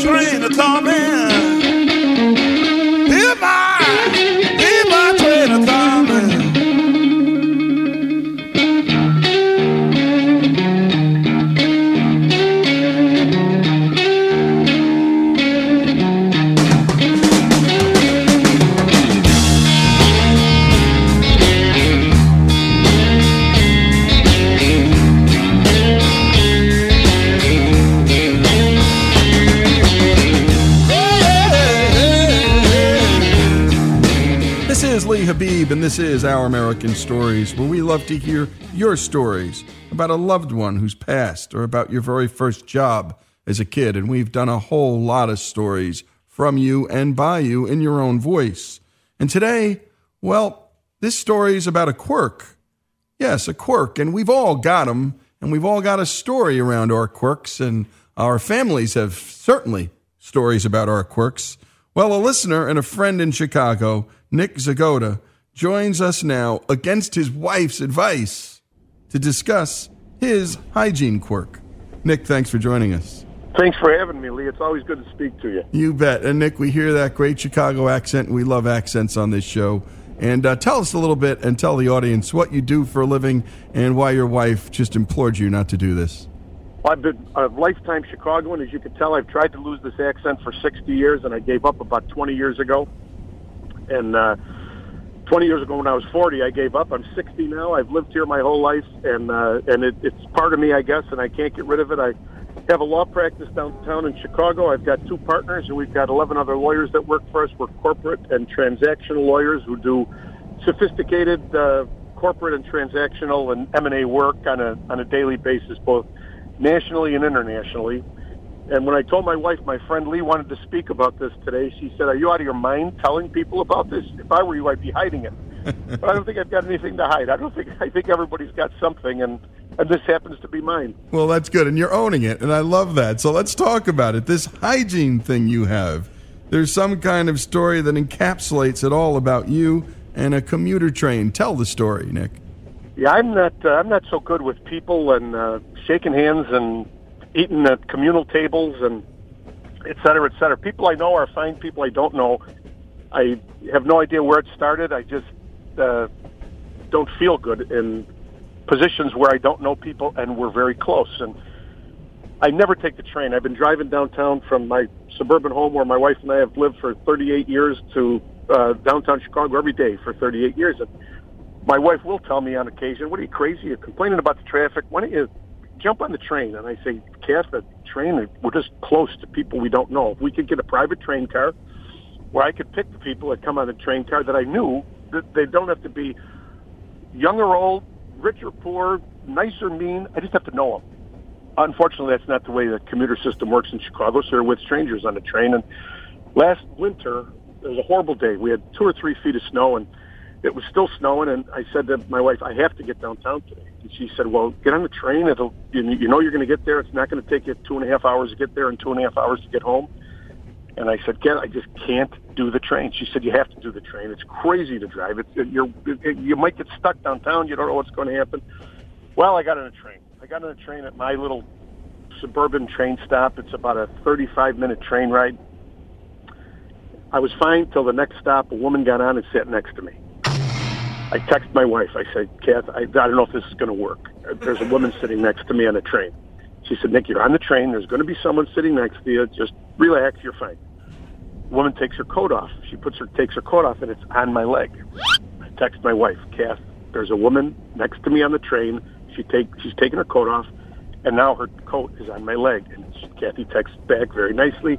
train a coming. This is Our American Stories, where we love to hear your stories about a loved one who's passed or about your very first job as a kid. And we've done a whole lot of stories from you and by you in your own voice. And today, well, this story is about a quirk. Yes, a quirk, and we've all got them, and we've all got a story around our quirks, and our families have certainly stories about our quirks. Well, a listener and a friend in Chicago, Nick Zagotta, joins us now against his wife's advice to discuss his hygiene quirk. Nick, thanks for joining us. Thanks for having me, Lee. It's always good to speak to you. You bet. And Nick, we hear that great Chicago accent, we love accents on this show. And uh, tell us a little bit and tell the audience what you do for a living and why your wife just implored you not to do this. I've been a lifetime Chicagoan. As you can tell, I've tried to lose this accent for 60 years, and I gave up about 20 years ago. And uh, 20 years ago, when I was 40, I gave up. I'm 60 now. I've lived here my whole life, and uh, and it, it's part of me, I guess, and I can't get rid of it. I have a law practice downtown in Chicago. I've got two partners, and we've got 11 other lawyers that work for us. We're corporate and transactional lawyers who do sophisticated uh, corporate and transactional and M&A work on a on a daily basis, both nationally and internationally. And when I told my wife, my friend Lee wanted to speak about this today, she said, "Are you out of your mind telling people about this? If I were you, I'd be hiding it." but I don't think I've got anything to hide. I don't think I think everybody's got something, and and this happens to be mine. Well, that's good. And you're owning it. And I love that. So let's talk about it. This hygiene thing you have. There's some kind of story that encapsulates it all about you and a commuter train. Tell the story, Nick. Yeah, I'm not. Uh, I'm not so good with people and uh, shaking hands and eating at communal tables and et cetera, et cetera. People I know are fine. People I don't know, I have no idea where it started. I just uh, don't feel good in positions where I don't know people and we're very close. And I never take the train. I've been driving downtown from my suburban home where my wife and I have lived for 38 years to uh, downtown Chicago every day for 38 years. And my wife will tell me on occasion, "What are you crazy? You're complaining about the traffic. Why don't you jump on the train?" And I say, "Kath, the train. We're just close to people we don't know. If we could get a private train car, where I could pick the people that come on the train car that I knew that they don't have to be young or old, rich or poor, nice or mean. I just have to know them." Unfortunately, that's not the way the commuter system works in Chicago. So you're with strangers on the train. And last winter, it was a horrible day. We had two or three feet of snow, and it was still snowing. And I said to my wife, "I have to get downtown today." And she said, "Well, get on the train. It'll you know you're going to get there. It's not going to take you two and a half hours to get there and two and a half hours to get home." And I said, "Ken, I just can't do the train." She said, "You have to do the train. It's crazy to drive. It's you're it, you might get stuck downtown. You don't know what's going to happen." Well, I got on a train. I got on a train at my little suburban train stop. It's about a 35 minute train ride. I was fine till the next stop. A woman got on and sat next to me. I text my wife. I said, Kath, I, I don't know if this is going to work. There's a woman sitting next to me on a train. She said, Nick, you're on the train. There's going to be someone sitting next to you. Just relax. You're fine. The woman takes her coat off. She puts her takes her coat off, and it's on my leg. I text my wife, Kath. There's a woman next to me on the train. She take she's taking her coat off, and now her coat is on my leg. And she, Kathy texts back very nicely.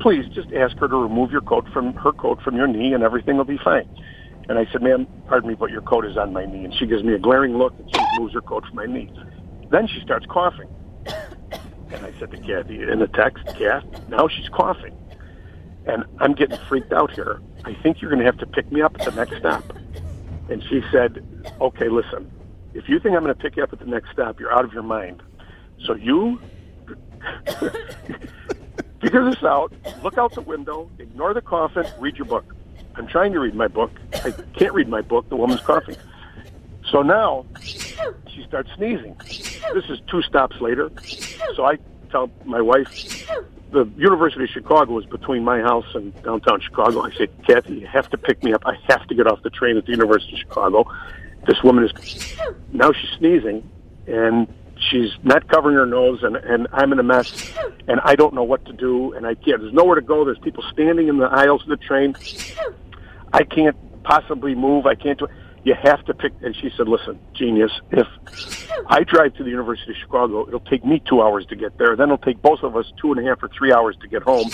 Please just ask her to remove your coat from her coat from your knee, and everything will be fine. And I said, ma'am, pardon me, but your coat is on my knee. And she gives me a glaring look, and she moves her coat from my knee. Then she starts coughing. And I said to Kathy in the text, Kath, now she's coughing. And I'm getting freaked out here. I think you're going to have to pick me up at the next stop. And she said, okay, listen, if you think I'm going to pick you up at the next stop, you're out of your mind. So you figure this out, look out the window, ignore the coughing, read your book. I'm trying to read my book. I can't read my book. The woman's coughing. So now she starts sneezing. This is two stops later. So I tell my wife, the University of Chicago is between my house and downtown Chicago. I said, Kathy, you have to pick me up. I have to get off the train at the University of Chicago. This woman is now she's sneezing, and she's not covering her nose, and and I'm in a mess, and I don't know what to do, and I can't. There's nowhere to go. There's people standing in the aisles of the train. I can't possibly move. I can't do. It. You have to pick. And she said, "Listen, genius. If I drive to the University of Chicago, it'll take me two hours to get there. Then it'll take both of us two and a half or three hours to get home.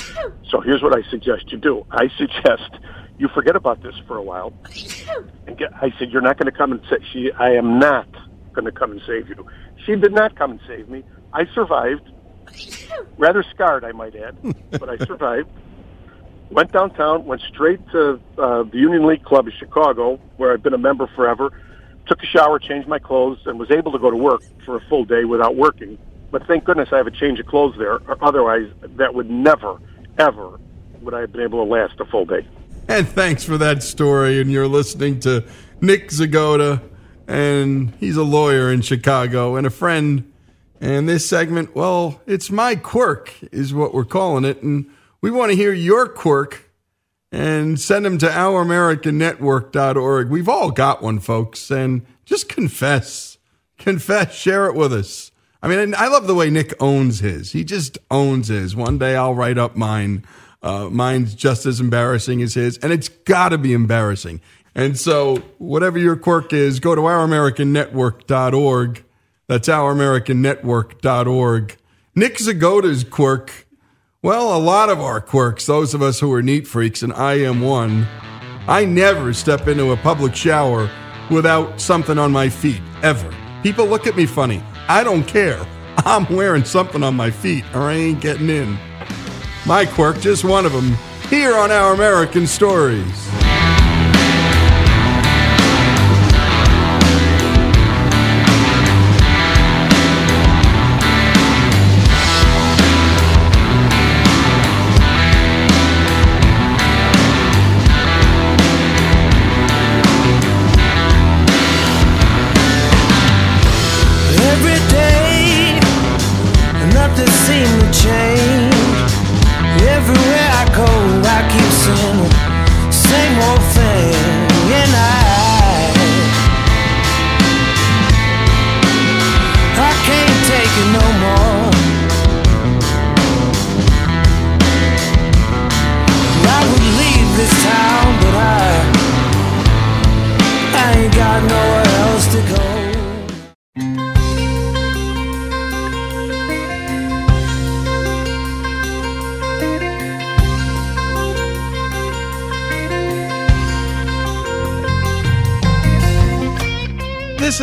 So here's what I suggest you do. I suggest you forget about this for a while. And get, I said, you're not going to come and say. She, I am not going to come and save you. She did not come and save me. I survived. Rather scarred, I might add, but I survived went downtown, went straight to uh, the Union League Club in Chicago, where I've been a member forever. Took a shower, changed my clothes, and was able to go to work for a full day without working. But thank goodness I have a change of clothes there. or Otherwise, that would never, ever would I have been able to last a full day. And thanks for that story. And you're listening to Nick Zagotta, and he's a lawyer in Chicago and a friend. And this segment, well, it's my quirk, is what we're calling it. And we want to hear your quirk and send them to ouramericannetwork.org. We've all got one, folks, and just confess. Confess, share it with us. I mean, I love the way Nick owns his. He just owns his. One day I'll write up mine. Uh, mine's just as embarrassing as his, and it's got to be embarrassing. And so, whatever your quirk is, go to ouramericannetwork.org. That's ouramericannetwork.org. Nick Zagotta's quirk well, a lot of our quirks, those of us who are neat freaks, and I am one, I never step into a public shower without something on my feet, ever. People look at me funny. I don't care. I'm wearing something on my feet or I ain't getting in. My quirk, just one of them, here on Our American Stories.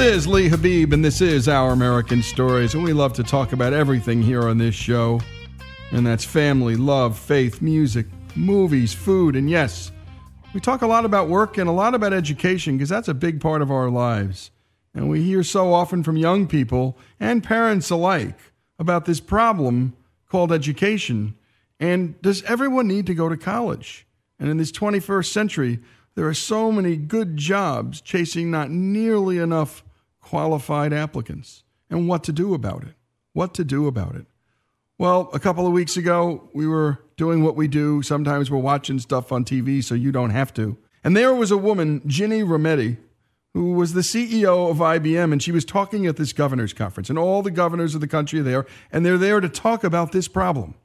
Is Lee Habib, and this is Our American Stories, and we love to talk about everything here on this show. And that's family, love, faith, music, movies, food, and yes, we talk a lot about work and a lot about education because that's a big part of our lives. And we hear so often from young people and parents alike about this problem called education. And does everyone need to go to college? And in this 21st century, there are so many good jobs chasing not nearly enough qualified applicants and what to do about it. What to do about it. Well, a couple of weeks ago, we were doing what we do. Sometimes we're watching stuff on TV so you don't have to. And there was a woman, Ginny Rometty, who was the CEO of IBM, and she was talking at this governor's conference. And all the governors of the country are there, and they're there to talk about this problem.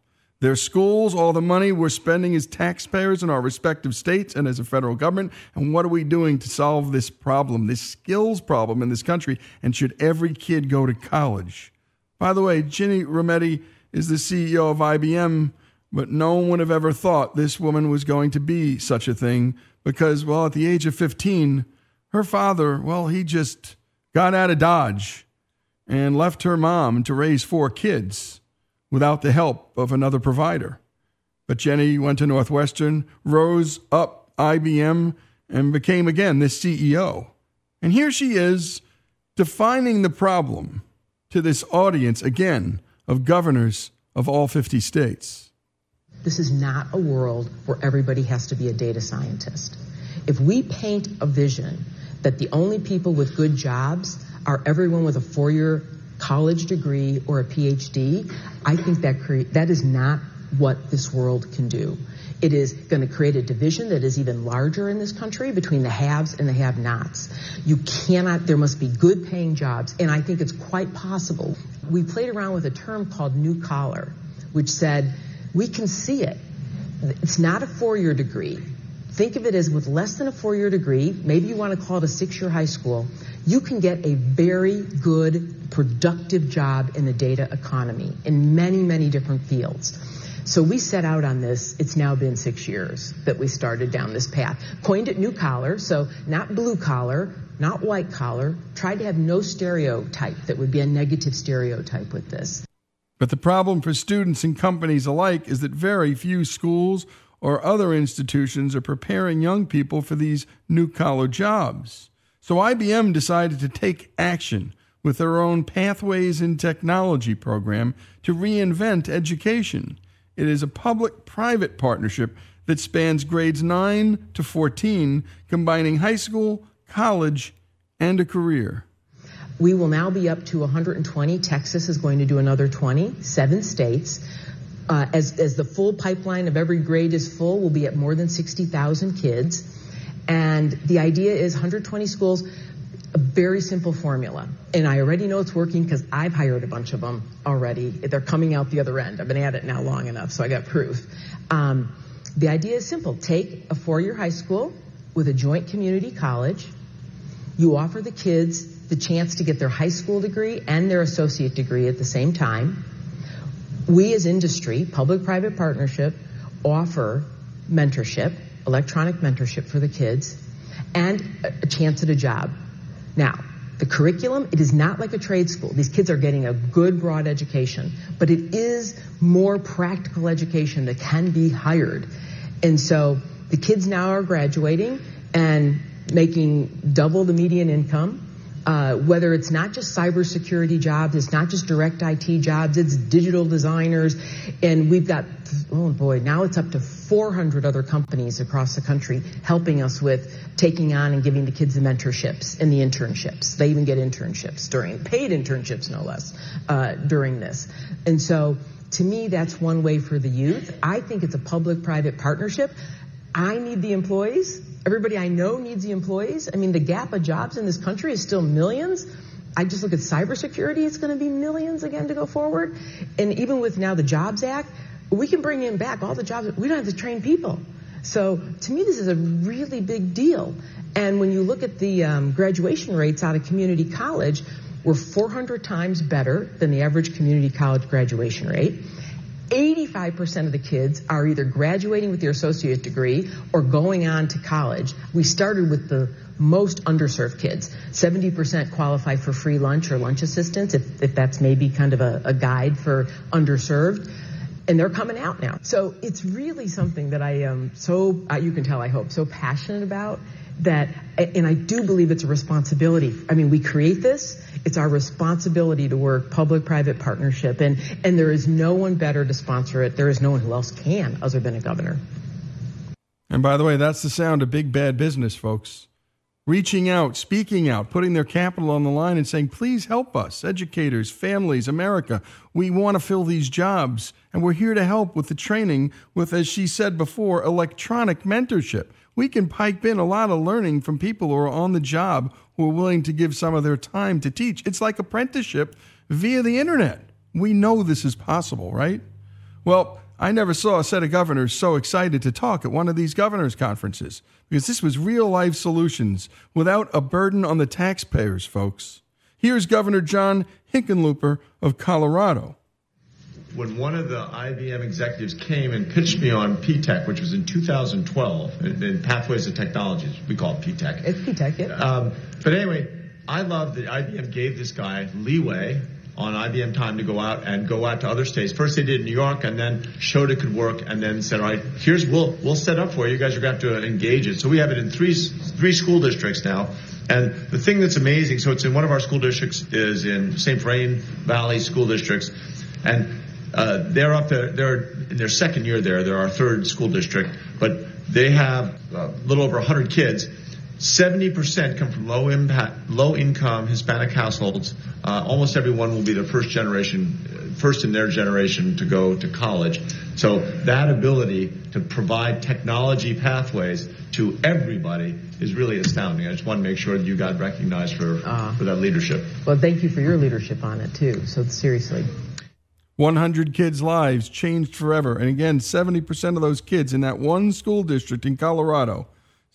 Their schools, all the money we're spending as taxpayers in our respective states and as a federal government. And what are we doing to solve this problem, this skills problem in this country? And should every kid go to college? By the way, Ginny Rometty is the CEO of IBM, but no one would have ever thought this woman was going to be such a thing because, well, at the age of 15, her father, well, he just got out of Dodge and left her mom to raise four kids without the help of another provider. But Ginny went to Northwestern, rose up IBM, and became again this CEO. And here she is defining the problem to this audience again of governors of all 50 states. This is not a world where everybody has to be a data scientist. If we paint a vision that the only people with good jobs are everyone with a four year college degree or a PhD, I think that cre- that is not what this world can do. It is going to create a division that is even larger in this country between the haves and the have-nots. You cannot, there must be good paying jobs, and I think it's quite possible. We played around with a term called new collar, which said, we can see it. It's not a four-year degree. Think of it as with less than a four-year degree, maybe you want to call it a six-year high school, you can get a very good, productive job in the data economy in many, many different fields. So we set out on this. It's now been six years that we started down this path. Coined it new collar, so not blue collar, not white collar. Tried to have no stereotype that would be a negative stereotype with this. But the problem for students and companies alike is that very few schools or other institutions are preparing young people for these new collar jobs. So IBM decided to take action with their own Pathways in Technology program to reinvent education. It is a public private partnership that spans grades 9 to 14, combining high school, college, and a career. We will now be up to 120. Texas is going to do another 20, seven states. Uh, as, as the full pipeline of every grade is full, we'll be at more than 60,000 kids. And the idea is 120 schools a very simple formula. And I already know it's working because I've hired a bunch of them already. They're coming out the other end. I've been at it now long enough, so I got proof. Um, the idea is simple. Take a four-year high school with a joint community college. You offer the kids the chance to get their high school degree and their associate degree at the same time. We as industry, public-private partnership, offer mentorship, electronic mentorship for the kids, and a chance at a job. Now, the curriculum, it is not like a trade school. These kids are getting a good broad education, but it is more practical education that can be hired. And so the kids now are graduating and making double the median income. Uh, whether it's not just cybersecurity jobs, it's not just direct IT jobs, it's digital designers, and we've got oh boy, now it's up to 400 other companies across the country helping us with taking on and giving the kids the mentorships and the internships. They even get internships during, paid internships no less, uh, during this. And so to me, that's one way for the youth. I think it's a public-private partnership. I need the employees. Everybody I know needs the employees. I mean, the gap of jobs in this country is still millions. I just look at cybersecurity, it's going to be millions again to go forward. And even with now the Jobs Act, we can bring in back all the jobs. We don't have to train people. So to me, this is a really big deal. And when you look at the um, graduation rates out of community college, we're 400 times better than the average community college graduation rate. 85% of the kids are either graduating with their associate degree or going on to college. We started with the most underserved kids. 70% qualify for free lunch or lunch assistance, if, if that's maybe kind of a, a guide for underserved and they're coming out now. So it's really something that I am so, uh, you can tell I hope, so passionate about that, and I do believe it's a responsibility. I mean, we create this, it's our responsibility to work public-private partnership, and, and there is no one better to sponsor it. There is no one who else can other than a governor. And by the way, that's the sound of big bad business, folks reaching out, speaking out, putting their capital on the line and saying, please help us, educators, families, America. We want to fill these jobs, and we're here to help with the training with, as she said before, electronic mentorship. We can pipe in a lot of learning from people who are on the job who are willing to give some of their time to teach. It's like apprenticeship via the internet. We know this is possible, right? Well, I never saw a set of governors so excited to talk at one of these governors' conferences because this was real life solutions without a burden on the taxpayers, folks. Here's Governor John Hickenlooper of Colorado. When one of the IBM executives came and pitched me on P-TECH, which was in 2012, in Pathways of Technologies, we call it P-TECH. It's P-TECH, yeah. Um, but anyway, I love that IBM gave this guy leeway on IBM time to go out and go out to other states. First they did New York and then showed it could work and then said, all right, here's, we'll, we'll set up for you. You guys are going to have to engage it. So we have it in three, three school districts now. And the thing that's amazing, so it's in one of our school districts is in St. Vrain Valley school districts. And uh, they're up there, they're in their second year there. They're our third school district, but they have a little over 100 kids 70% come from low impact, low income Hispanic households. Uh, almost everyone will be the first generation, first in their generation to go to college. So that ability to provide technology pathways to everybody is really astounding. I just want to make sure that you got recognized for, uh, for that leadership. Well, thank you for your leadership on it too. So seriously. 100 kids' lives changed forever. And again, 70% of those kids in that one school district in Colorado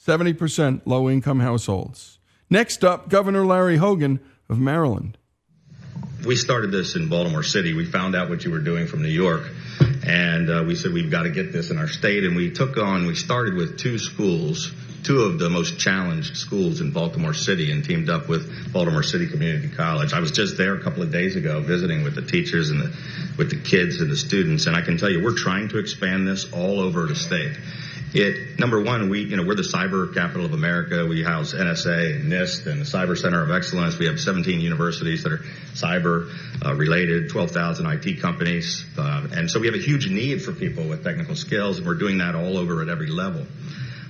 70% low income households. Next up, Governor Larry Hogan of Maryland. We started this in Baltimore City. We found out what you were doing from New York, and uh, we said we've got to get this in our state. And we took on, we started with two schools, two of the most challenged schools in Baltimore City, and teamed up with Baltimore City Community College. I was just there a couple of days ago visiting with the teachers and the, with the kids and the students, and I can tell you we're trying to expand this all over the state. It number one, we you know we're the cyber capital of America. We house NSA and NIST and the Cyber Center of Excellence. We have 17 universities that are cyber uh, related, 12,000 IT companies, uh, and so we have a huge need for people with technical skills, and we're doing that all over at every level.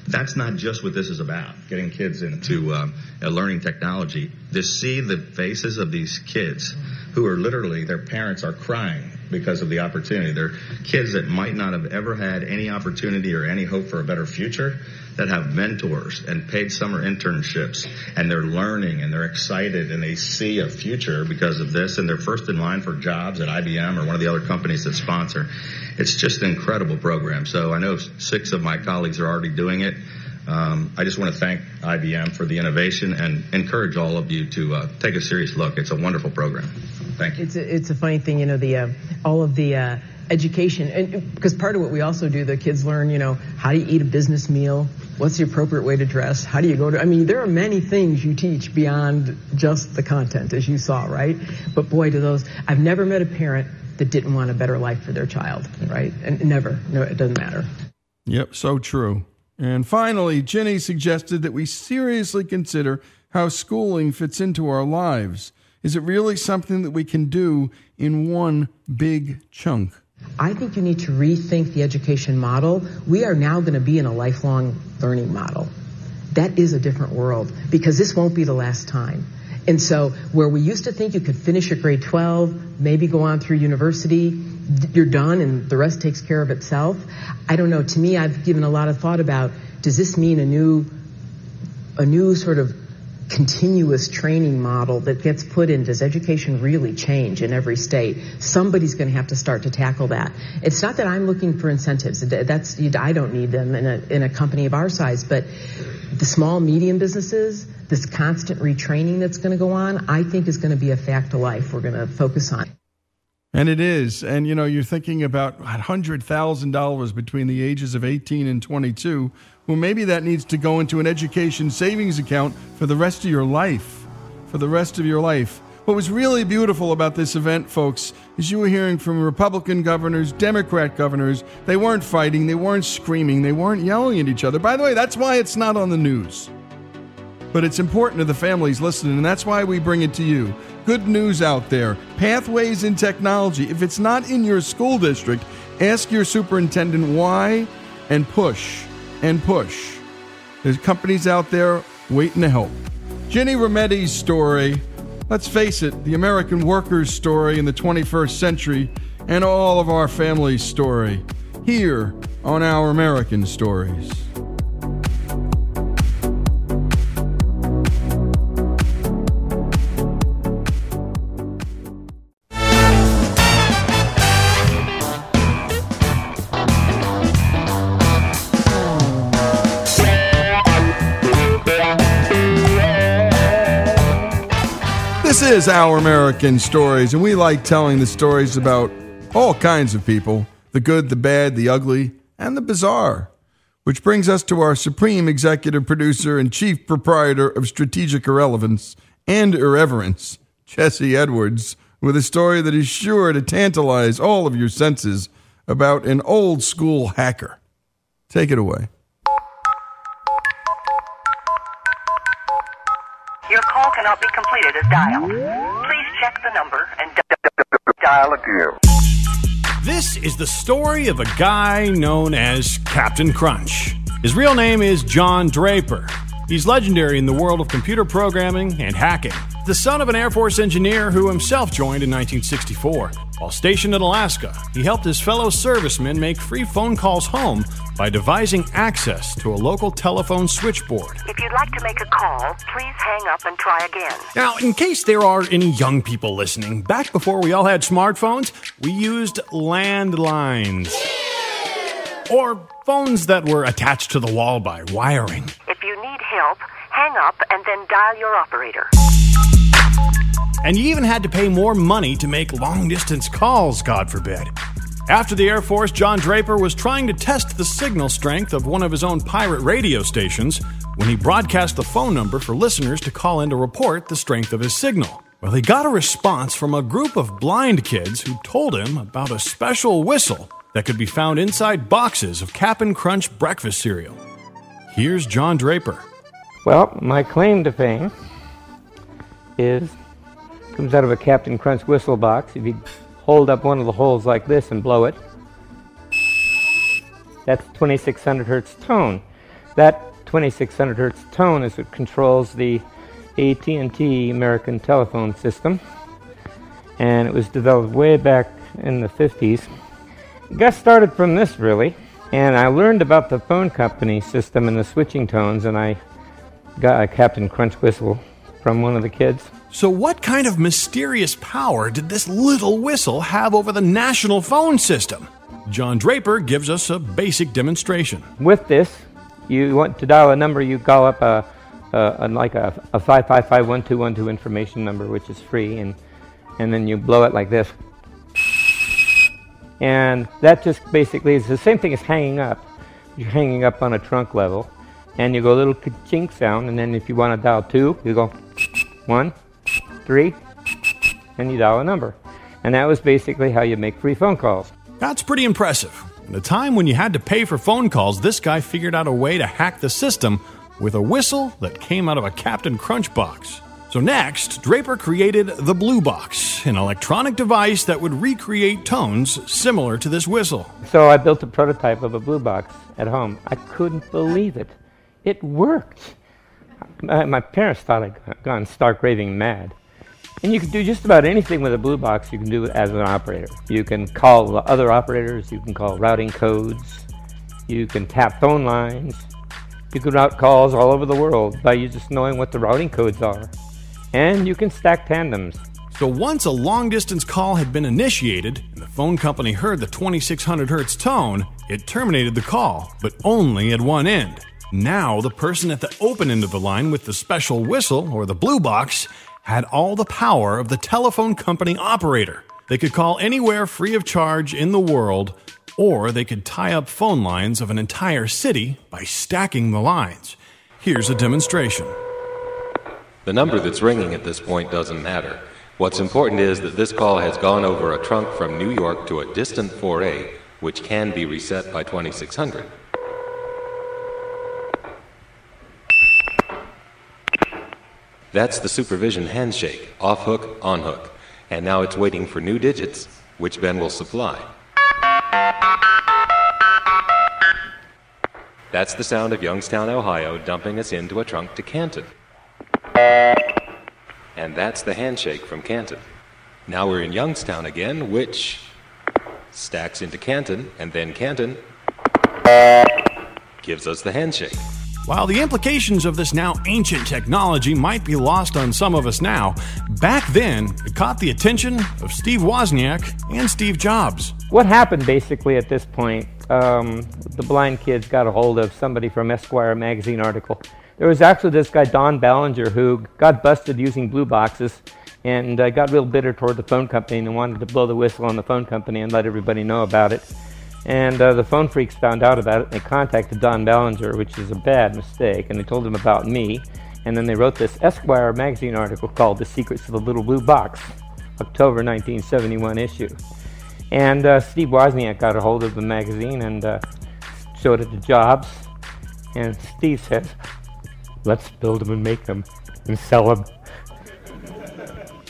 That's not just what this is about. Getting kids into um, learning technology. To see the faces of these kids who are literally their parents are crying because of the opportunity. They're kids that might not have ever had any opportunity or any hope for a better future that have mentors and paid summer internships and they're learning and they're excited and they see a future because of this and they're first in line for jobs at IBM or one of the other companies that sponsor. It's just an incredible program. So I know six of my colleagues are already doing it. Um, I just want to thank IBM for the innovation and encourage all of you to uh, take a serious look. It's a wonderful program. Thank you. It's a, it's a funny thing, you know, the uh, all of the uh, education, and because part of what we also do, the kids learn, you know, how do you eat a business meal? What's the appropriate way to dress? How do you go to? I mean, there are many things you teach beyond just the content, as you saw, right? But boy, do those! I've never met a parent that didn't want a better life for their child, right? And never, no, it doesn't matter. Yep, so true. And finally, Ginny suggested that we seriously consider how schooling fits into our lives. Is it really something that we can do in one big chunk? I think you need to rethink the education model. We are now going to be in a lifelong learning model. That is a different world because this won't be the last time. And so, where we used to think you could finish at grade 12, maybe go on through university, you're done and the rest takes care of itself. I don't know. To me, I've given a lot of thought about does this mean a new, a new sort of continuous training model that gets put in does education really change in every state? Somebody's going to have to start to tackle that. It's not that i'm looking for incentives. That's i don't need them in a in a company of our size but the small medium businesses this constant retraining that's going to go on i think is going to be a fact of life we're going to focus on and it is. And, you know, you're thinking about $100,000 between the ages of 18 and 22. Well, maybe that needs to go into an education savings account for the rest of your life. For the rest of your life. What was really beautiful about this event, folks, is you were hearing from Republican governors, Democrat governors. They weren't fighting, they weren't screaming, they weren't yelling at each other. By the way, that's why it's not on the news. But it's important to the families listening, and that's why we bring it to you good news out there. Pathways in technology. If it's not in your school district, ask your superintendent why and push and push. There's companies out there waiting to help. Ginny Rometty's story, let's face it, the American worker's story in the 21st century, and all of our family's story here on Our American Stories. Is Our American Stories, and we like telling the stories about all kinds of people the good, the bad, the ugly, and the bizarre. Which brings us to our supreme executive producer and chief proprietor of strategic irrelevance and irreverence, Jesse Edwards, with a story that is sure to tantalize all of your senses about an old school hacker. Take it away. Cannot be completed as dialed. Please check the number and dial again. This is the story of a guy known as Captain Crunch. His real name is John Draper. He's legendary in the world of computer programming and hacking. The son of an Air Force engineer who himself joined in 1964. While stationed in Alaska, he helped his fellow servicemen make free phone calls home by devising access to a local telephone switchboard. If you'd like to make a call, please hang up and try again. Now, in case there are any young people listening, back before we all had smartphones, we used landlines. Or phones that were attached to the wall by wiring. If you need help, hang up and then dial your operator. And you even had to pay more money to make long distance calls, God forbid. After the Air Force, John Draper was trying to test the signal strength of one of his own pirate radio stations when he broadcast the phone number for listeners to call in to report the strength of his signal. Well, he got a response from a group of blind kids who told him about a special whistle that could be found inside boxes of Cap'n Crunch breakfast cereal. Here's John Draper. Well, my claim to fame is comes out of a Captain Crunch whistle box. If you hold up one of the holes like this and blow it, that's 2600 hertz tone. That 2600 hertz tone is what controls the AT&T American telephone system, and it was developed way back in the 50s. It got started from this really, and I learned about the phone company system and the switching tones, and I got a Captain Crunch whistle from one of the kids. So, what kind of mysterious power did this little whistle have over the national phone system? John Draper gives us a basic demonstration. With this, you want to dial a number, you call up a, a, a like a, a 5551212 information number, which is free, and, and then you blow it like this. And that just basically is the same thing as hanging up. You're hanging up on a trunk level, and you go a little chink sound, and then if you want to dial two, you go one, three, and you dial a number. And that was basically how you make free phone calls. That's pretty impressive. At a time when you had to pay for phone calls, this guy figured out a way to hack the system with a whistle that came out of a Captain Crunch box. So, next, Draper created the Blue Box, an electronic device that would recreate tones similar to this whistle. So I built a prototype of a blue box at home. I couldn't believe it. It worked. My, parents thought I'd gone stark raving mad. And you can do just about anything with a blue box you can do it as an operator. You can call other operators, you can call routing codes, you can tap phone lines, you can route calls all over the world by you just knowing what the routing codes are. And you can stack tandems. So once a long distance call had been initiated and the phone company heard the 2600 hertz tone, it terminated the call, but only at one end. Now the person at the open end of the line with the special whistle or the blue box had all the power of the telephone company operator. They could call anywhere free of charge in the world, or they could tie up phone lines of an entire city by stacking the lines. Here's a demonstration. The number that's ringing at this point doesn't matter. What's important is that this call has gone over a trunk from New York to a distant 4A, which can be reset by 2600. That's the supervision handshake, off hook, on hook. And now it's waiting for new digits, which Ben will supply. That's the sound of Youngstown, Ohio dumping us into a trunk to Canton. And that's the handshake from Canton. Now we're in Youngstown again, which stacks into Canton, and then Canton gives us the handshake. While the implications of this now ancient technology might be lost on some of us now, back then it caught the attention of Steve Wozniak and Steve Jobs. What happened basically at this point, um, the blind kids got a hold of somebody from Esquire magazine article. There was actually this guy, Don Ballinger, who got busted using blue boxes and uh, got real bitter toward the phone company and wanted to blow the whistle on the phone company and let everybody know about it. And uh, the phone freaks found out about it and they contacted Don Ballinger, which is a bad mistake, and they told him about me. And then they wrote this Esquire magazine article called The Secrets of the Little Blue Box, October 1971 issue. And uh, Steve Wozniak got a hold of the magazine and uh, showed it to Jobs. And Steve says, let's build them and make them and sell them.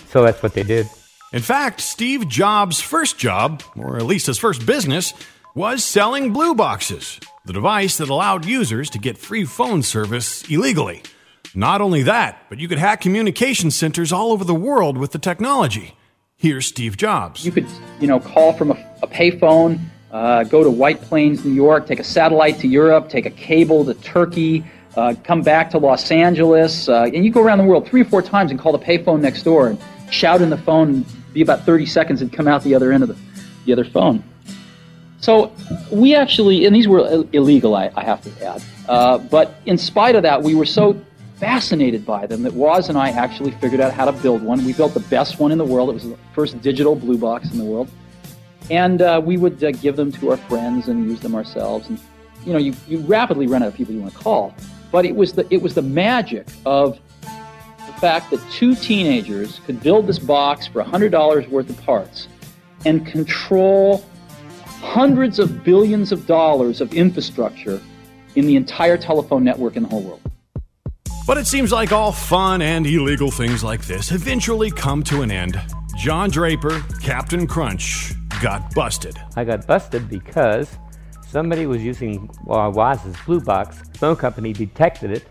So that's what they did. In fact, Steve Jobs' first job, or at least his first business, was selling blue boxes. the device that allowed users to get free phone service illegally. Not only that, but you could hack communication centers all over the world with the technology. Here's Steve Jobs. You could, you know, call from a, a payphone, uh, go to White Plains, New York, take a satellite to Europe, take a cable to Turkey, uh, come back to Los Angeles, uh, and you go around the world three or four times and call the payphone next door and shout in the phone and be about 30 seconds and come out the other end of the, the other phone. So we actually, and these were illegal, I, I have to add. Uh, but in spite of that, we were so fascinated by them that Woz and I actually figured out how to build one. We built the best one in the world. It was the first digital blue box in the world. And uh, we would uh, give them to our friends and use them ourselves. And you know, you, you rapidly run out of people you want to call. But it was the it was the magic of the fact that two teenagers could build this box for $100 worth of parts and control hundreds of billions of dollars of infrastructure in the entire telephone network in the whole world. But it seems like all fun and illegal things like this eventually come to an end. John Draper, Captain Crunch, got busted. I got busted because somebody was using uh, Woz's Blue Box. Phone company detected it,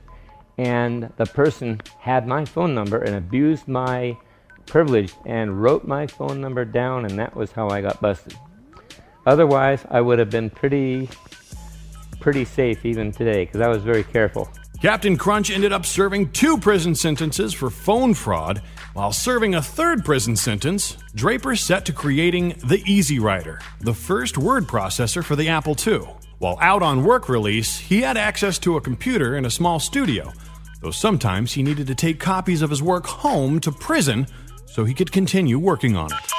and the person had my phone number and abused my privilege and wrote my phone number down, and that was how I got busted. Otherwise, I would have been pretty, pretty safe even today because I was very careful. Captain Crunch ended up serving two prison sentences for phone fraud. While serving a third prison sentence, Draper set to creating the Easy Writer, the first word processor for the Apple II. While out on work release, he had access to a computer in a small studio, though sometimes he needed to take copies of his work home to prison so he could continue working on it.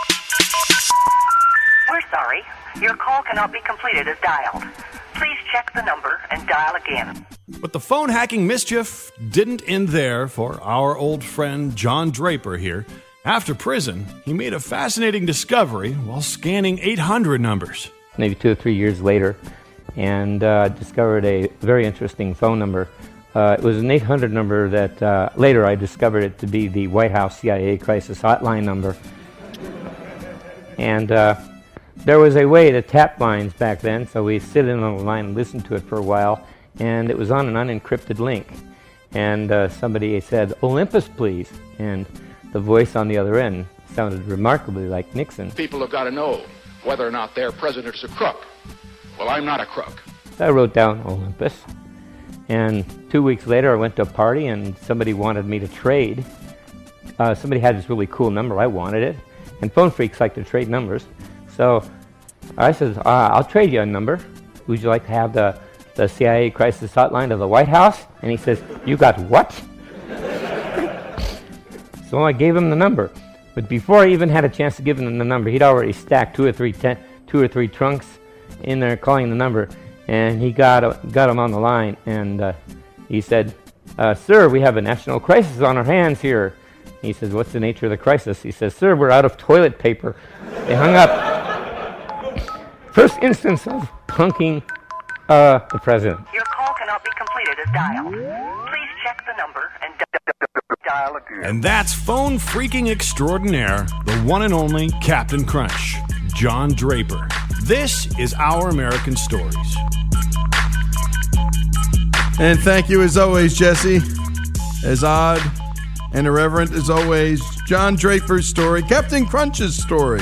We're sorry. Your call cannot be completed as dialed. Please check the number and dial again. But the phone hacking mischief didn't end there for our old friend John Draper here. After prison, he made a fascinating discovery while scanning 800 numbers. Maybe two or three years later, and uh, discovered a very interesting phone number. Uh, it was an 800 number that uh, later I discovered it to be the White House CIA crisis hotline number. And uh, there was a way to tap lines back then, so we sit in on the line and listen to it for a while, and it was on an unencrypted link. And uh, somebody said, Olympus, please. And the voice on the other end sounded remarkably like Nixon. People have got to know whether or not their president's a crook. Well, I'm not a crook. I wrote down Olympus. And two weeks later, I went to a party and somebody wanted me to trade. Uh, somebody had this really cool number. I wanted it. And phone freaks like to trade numbers. So I said, uh, I'll trade you a number. Would you like to have the, the CIA crisis hotline of the White House? And he says, You got what? so I gave him the number. But before I even had a chance to give him the number, he'd already stacked two or three, ten, two or three trunks in there calling the number. And he got, got him on the line. And uh, he said, uh, Sir, we have a national crisis on our hands here. He says, What's the nature of the crisis? He says, Sir, we're out of toilet paper. They hung up. First instance of punking uh, the president. Your call cannot be completed as dialed. Please check the number and dial again. And that's phone freaking extraordinaire, the one and only Captain Crunch, John Draper. This is Our American Stories. And thank you as always, Jesse. As odd and irreverent as always, John Draper's story, Captain Crunch's story,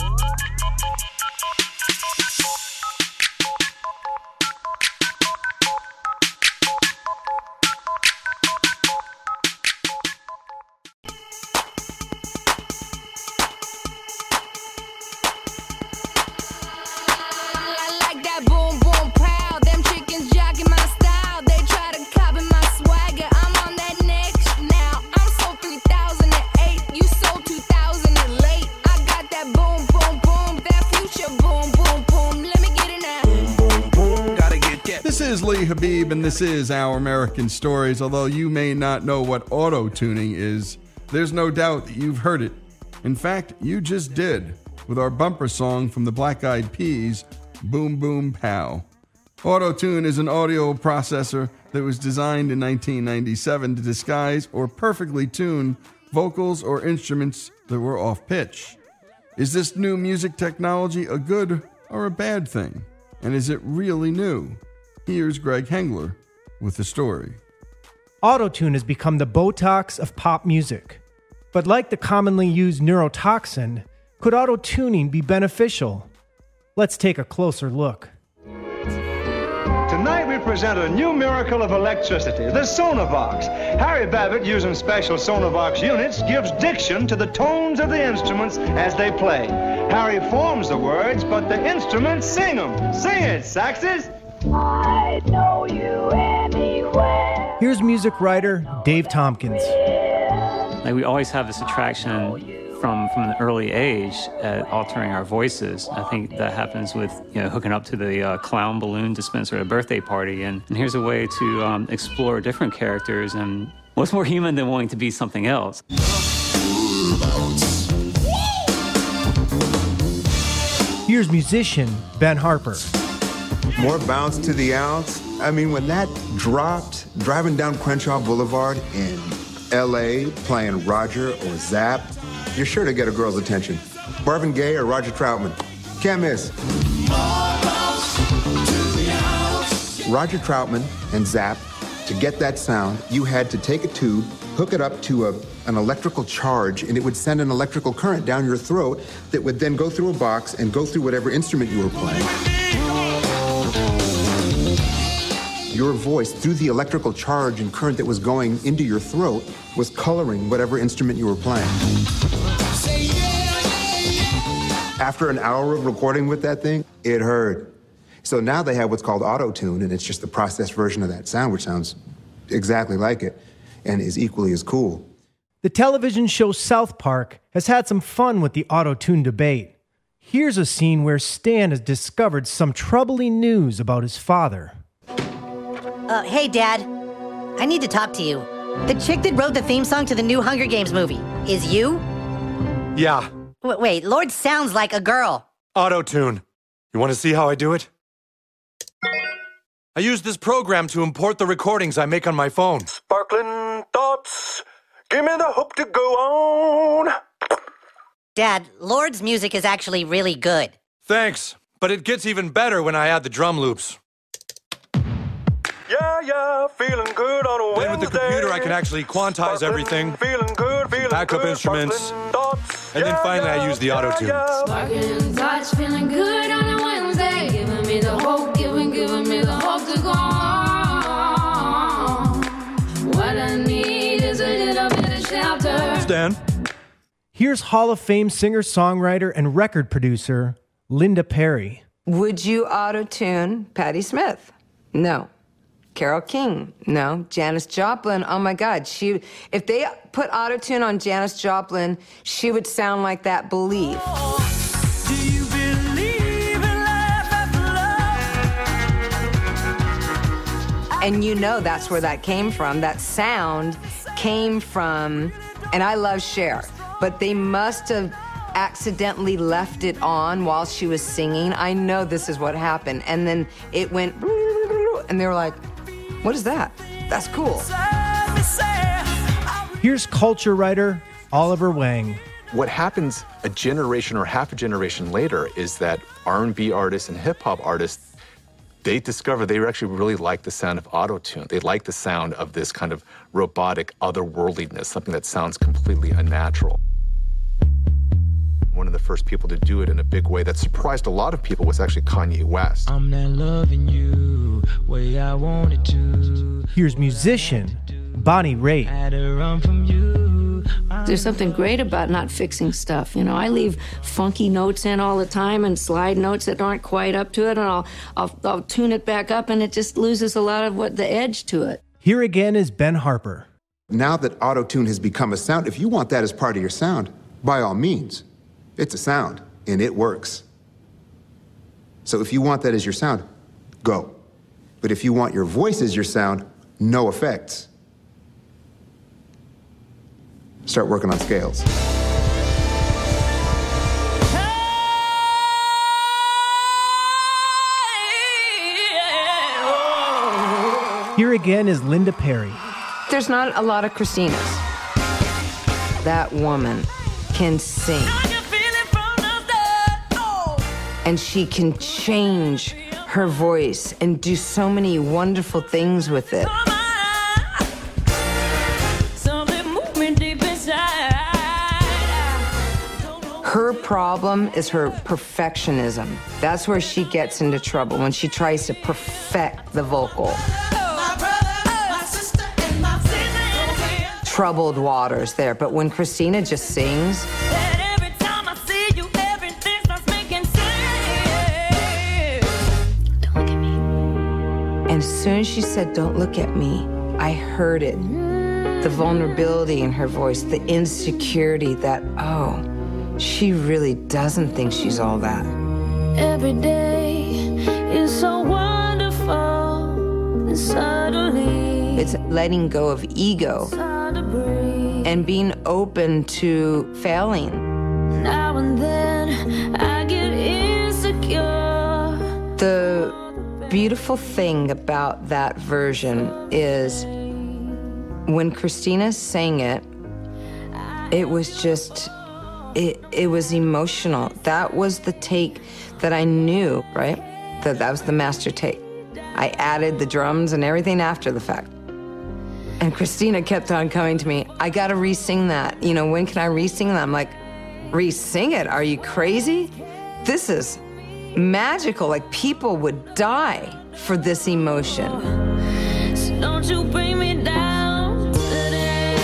And this is Our American Stories. Although you may not know what auto tuning is, there's no doubt that you've heard it. In fact, you just did with our bumper song from the Black Eyed Peas, Boom Boom Pow. Auto tune is an audio processor that was designed in 1997 to disguise or perfectly tune vocals or instruments that were off pitch. Is this new music technology a good or a bad thing? And is it really new? Here's Greg Hengler with the story. Autotune has become the Botox of pop music. But like the commonly used neurotoxin, could auto tuning be beneficial? Let's take a closer look. Tonight we present a new miracle of electricity, the Sonovox. Harry Babbitt, using special Sonovox units, gives diction to the tones of the instruments as they play. Harry forms the words, but the instruments sing them. Sing it, Saxes! I know you anywhere. Here's music writer Dave Tompkins. Like we always have this attraction from from an early age at altering our voices. I think that happens with you know hooking up to the uh, clown balloon dispenser at a birthday party, and, and here's a way to um, explore different characters and what's more human than wanting to be something else. Here's musician Ben Harper. More bounce to the ounce. I mean, when that dropped, driving down Crenshaw Boulevard in LA, playing Roger or Zapp, you're sure to get a girl's attention. Marvin Gaye or Roger Troutman. Can't miss. Roger Troutman and Zapp, to get that sound, you had to take a tube, hook it up to a, an electrical charge, and it would send an electrical current down your throat that would then go through a box and go through whatever instrument you were playing. Your voice, through the electrical charge and current that was going into your throat, was coloring whatever instrument you were playing. After an hour of recording with that thing, it heard. So now they have what's called auto tune, and it's just the processed version of that sound, which sounds exactly like it and is equally as cool. The television show South Park has had some fun with the auto tune debate. Here's a scene where Stan has discovered some troubling news about his father. Uh, hey, Dad. I need to talk to you. The chick that wrote the theme song to the new Hunger Games movie is you? Yeah, W- wait, Lorde sounds like a girl. auto tune. You want to see how I do it? I use this program to import the recordings I make on my phone. Sparkling thoughts, give me the hope to go on. Dad, Lorde's music is actually really good. Thanks, but it gets even better when I add the drum loops. Yeah, yeah, feeling good on a Then with the computer, I can actually quantize everything, Feeling good, feeling backup good, instruments, sparkling thoughts. and then Yeah, finally I yeah, use the auto tune. Sparkling touch, feeling good on a Wednesday. Giving me the hope, giving, giving me the hope to go on. What I need is a little bit of shelter. Stan. Here's Hall of Fame singer songwriter and record producer Linda Perry. Would you auto tune Patti Smith? No. Carole King? No. Janis Joplin? Oh my God. She, if they put auto tune on Janis Joplin, she would sound like that Believe. And you know that's where that came from. That sound came from, and I love Cher, but they must have accidentally left it on while she was singing. I know this is what happened. And then it went, and they were like, what is that? That's cool. Here's culture writer Oliver Wang. What happens a generation or half a generation later is that R&B artists and hip hop artists they discover they actually really like the sound of auto-tune. They like the sound of this kind of robotic otherworldliness, something that sounds completely unnatural. One of the first people to do it in a big way that surprised a lot of people was actually Kanye West. I'm not loving you way I wanted to. Here's musician Bonnie Raitt. Had to run from you. There's something great about not fixing stuff. You know, I leave funky notes in all the time and slide notes that aren't quite up to it, and I'll, I'll, I'll tune it back up, and it just loses a lot of what the edge to it. Here again is Ben Harper. Now that auto tune has become a sound, if you want that as part of your sound, by all means, it's a sound and it works. So if you want that as your sound, go. But if you want your voice as your sound, no effects. Start working on scales. Here again is Linda Perry. There's not a lot of Christinas. That woman can sing. And she can change her voice and do so many wonderful things with it. Her problem is her perfectionism. That's where she gets into trouble when she tries to perfect the vocal. Troubled waters there, but when Christina just sings, and as soon as she said, Don't look at me, I heard it. The vulnerability in her voice, the insecurity that, oh, she really doesn't think she's all that. Every day is so wonderful, and suddenly It's letting go of ego and being open to failing. now and then I get insecure. The beautiful thing about that version is when Christina sang it, it was just, it, it was emotional. That was the take that I knew, right? That that was the master take. I added the drums and everything after the fact. And Christina kept on coming to me, I gotta re sing that. You know, when can I re sing that? I'm like, re sing it? Are you crazy? This is magical. Like, people would die for this emotion. So don't you bring me down today.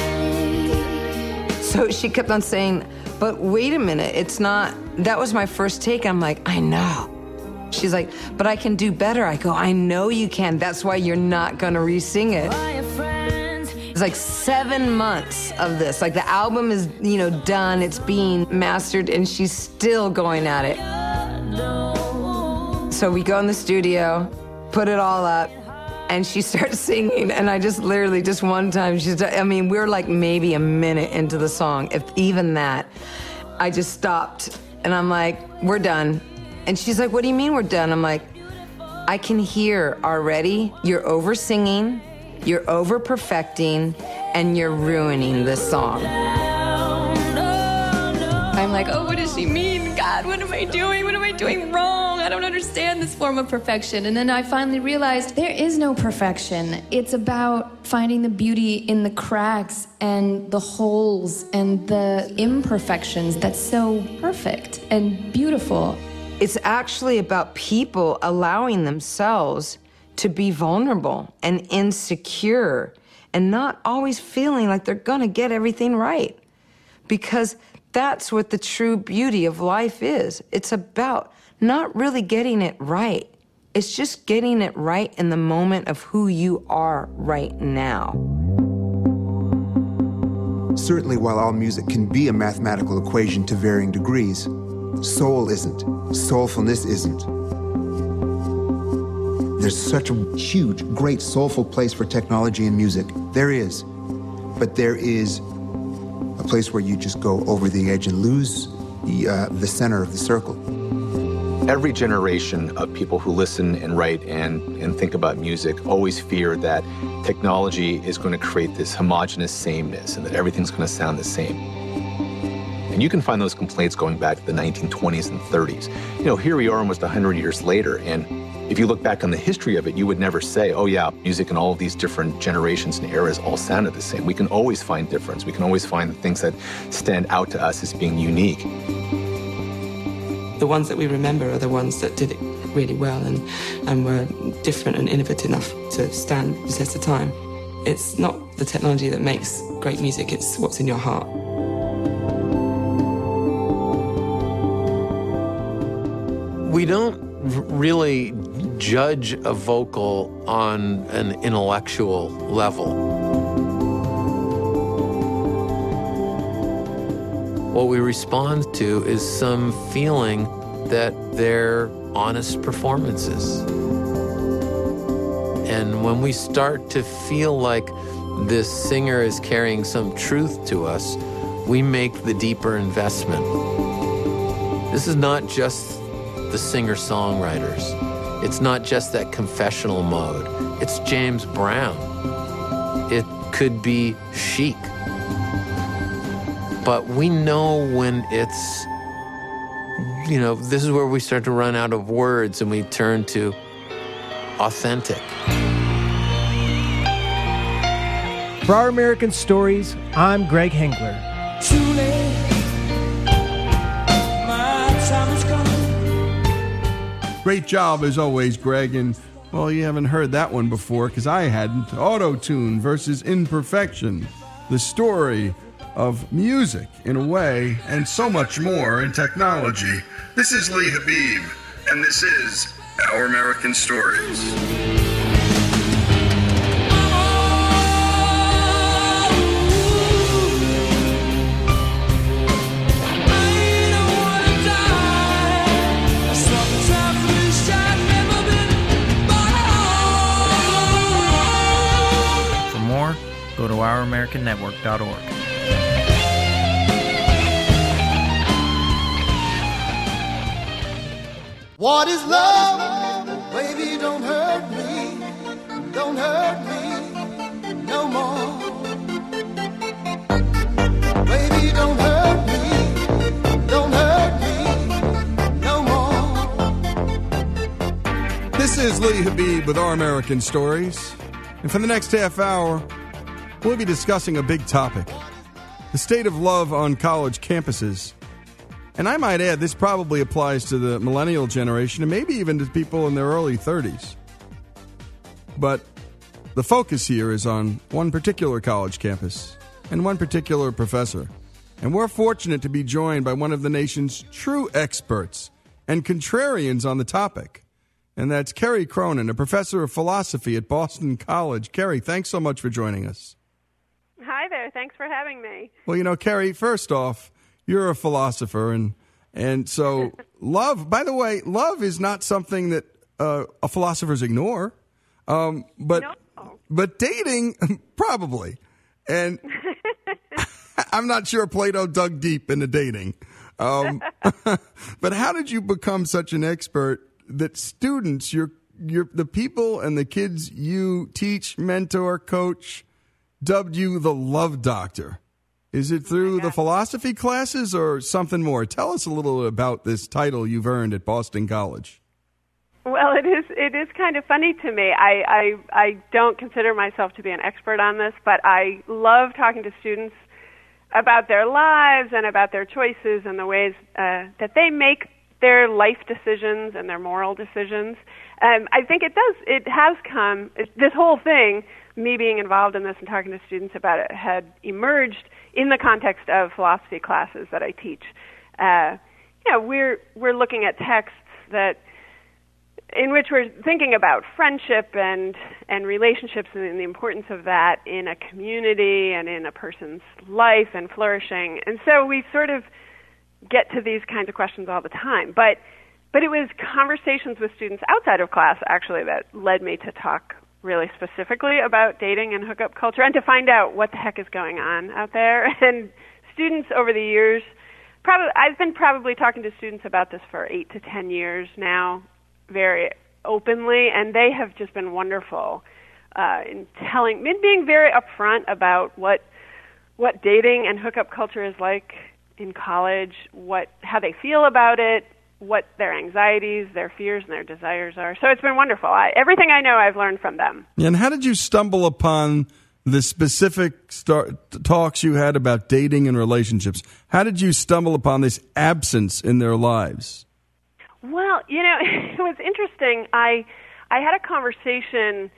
So she kept on saying, But wait a minute, it's not, that was my first take. I'm like, I know. She's like, But I can do better. I go, I know you can. That's why you're not gonna re sing it. It's like seven months of this. Like the album is, you know, done, it's being mastered, and she's still going at it. So we go in the studio, put it all up, and she starts singing. And I just literally, just one time, she's, I mean, we're like maybe a minute into the song, if even that. I just stopped and I'm like, we're done. And she's like, what do you mean we're done? I'm like, I can hear already you're over singing, you're over perfecting, and you're ruining this song. I'm like, oh, what does she mean? What am I doing? What am I doing wrong? I don't understand this form of perfection. And then I finally realized there is no perfection. It's about finding the beauty in the cracks and the holes and the imperfections that's so perfect and beautiful. It's actually about people allowing themselves to be vulnerable and insecure and not always feeling like they're going to get everything right. Because that's what the true beauty of life is. It's about not really getting it right. It's just getting it right in the moment of who you are right now. Certainly, while all music can be a mathematical equation to varying degrees, soul isn't. Soulfulness isn't. There's such a huge, great, soulful place for technology and music. There is. But there is place where you just go over the edge and lose the, uh, the center of the circle. Every generation of people who listen and write and, and think about music always fear that technology is going to create this homogenous sameness and that everything's going to sound the same. And you can find those complaints going back to the 1920s and 30s. You know, here we are almost 100 years later, and if you look back on the history of it, you would never say, oh, yeah, music in all of these different generations and eras all sounded the same. We can always find difference. We can always find the things that stand out to us as being unique. The ones that we remember are the ones that did it really well and, and were different and innovative enough to stand the test of time. It's not the technology that makes great music, it's what's in your heart. We don't really judge a vocal on an intellectual level. What we respond to is some feeling that they're honest performances. And when we start to feel like this singer is carrying some truth to us, we make the deeper investment. This is not just the singer songwriters. It's not just that confessional mode. It's James Brown. It could be Chic. But we know when it's you know, this is where we start to run out of words and we turn to authentic. For Our American Stories, I'm Greg Hengler. Great job as always, Greg. And well, you haven't heard that one before because I hadn't. Auto tune versus imperfection. The story of music in a way, and so much more in technology. This is Lee Habeeb, and this is Our American Stories. Go What is love? Baby, don't hurt me. Don't hurt me no more. Baby, don't hurt me. Don't hurt me no more. This is Lee Habeeb with Our American Stories. And for the next half hour, we'll be discussing a big topic the state of love on college campuses. And I might add, this probably applies to the millennial generation and maybe even to people in their early 30s. But the focus here is on one particular college campus and one particular professor. And we're fortunate to be joined by one of the nation's true experts and contrarians on the topic. And that's Kerry Cronin, a professor of philosophy at Boston College. Kerry, thanks so much for joining us. Hi there. Thanks for having me. Well, you know, Kerry, first off, you're a philosopher, and and so love. By the way, love is not something that uh, philosophers ignore, um, but but dating probably, and I'm not sure Plato dug deep into dating. Um, but how did you become such an expert that students, your your the people and the kids you teach, mentor, coach, dubbed you the love doctor? Is it through the philosophy classes or something more? Tell us a little about this title you've earned at Boston College. Well, it is it is kind of funny to me. I, I I don't consider myself to be an expert on this, but I love talking to students about their lives and about their choices and the ways uh, that they make their life decisions and their moral decisions. Um, I think it does. It has come. It, this whole thing, me being involved in this and talking to students about it, had emerged in the context of philosophy classes that I teach. Uh, you know, we're we're looking at texts that in which we're thinking about friendship and and relationships and the importance of that in a community and in a person's life and flourishing. And so we sort of get to these kinds of questions all the time. But but it was conversations with students outside of class actually that led me to talk really specifically about dating and hookup culture and to find out what the heck is going on out there. And students over the years, probably I've been probably talking to students about this for eight to ten years now, very openly, and they have just been wonderful uh, in telling, in being very upfront about what what dating and hookup culture is like in college, what how they feel about it, what their anxieties, their fears, and their desires are. So it's been wonderful. I, everything I know, I've learned from them. And how did you stumble upon the specific start, talks you had about dating and relationships? How did you stumble upon this absence in their lives? Well, you know, it was interesting. I I had a conversation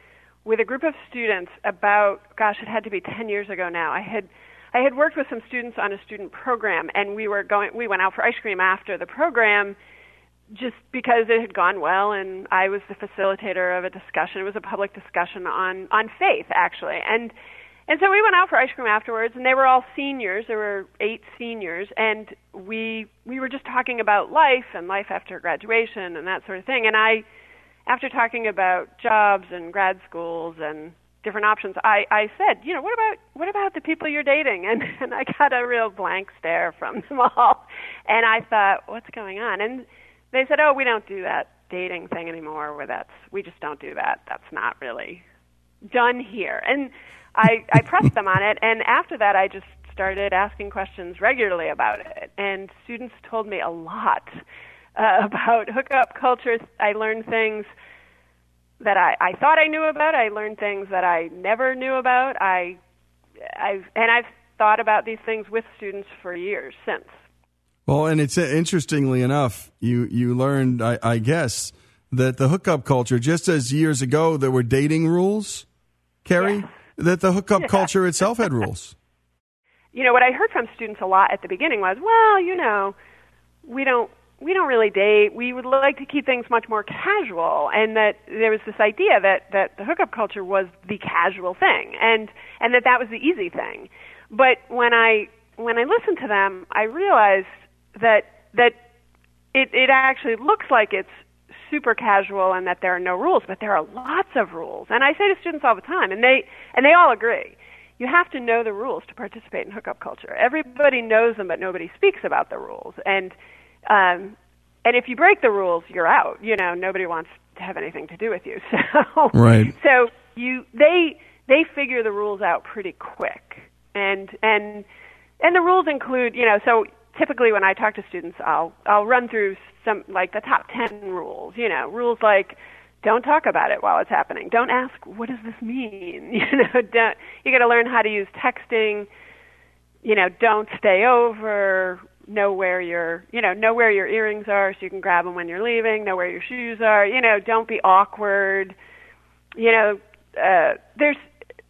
with a group of students about gosh, it had to be 10 years ago now. I had I had worked with some students on a student program and we were going we went out for ice cream after the program just because it had gone well and I was the facilitator of a discussion. It was a public discussion on on faith actually. And and so we went out for ice cream afterwards and they were all seniors. There were eight seniors and we we were just talking about life and life after graduation and that sort of thing. And I after talking about jobs and grad schools and different options, I, I said, you know, what about what about the people you're dating? And and I got a real blank stare from them all. And I thought, what's going on? And they said, "Oh, we don't do that dating thing anymore. Where that's we just don't do that. That's not really done here." And I I pressed them on it, and after that, I just started asking questions regularly about it, and students told me a lot uh, about hookup culture. I learned things that I, I thought I knew about. I learned things that I never knew about. I, I've and I've thought about these things with students for years since. Well, and it's uh, interestingly enough, you you learned, I, I guess, that the hookup culture, just as years ago there were dating rules, Kerry, that the hookup Yeah. culture itself had rules. you know what I heard from students a lot at the beginning was, well, you know, we don't we don't really date. We would like to keep things much more casual, and that there was this idea that that the hookup culture was the casual thing, and and that that was the easy thing. But when I when I listened to them, I realized that that it it actually looks like it's super casual and that there are no rules, but there are lots of rules. And I say to students all the time, and they and they all agree. You have to know the rules to participate in hookup culture. Everybody knows them, but nobody speaks about the rules. And um, and if you break the rules, you're out. You know, nobody wants to have anything to do with you. So Right. so you they they figure the rules out pretty quick. And and and the rules include, you know, so typically when I talk to students, I'll I'll run through some like the top 10 rules, you know, rules like don't talk about it while it's happening. Don't ask what does this mean? You know, don't you got to learn how to use texting. You know, don't stay over. Know where your, you know, know where your earrings are so you can grab them when you're leaving. Know where your shoes are. You know, don't be awkward. You know, uh, there's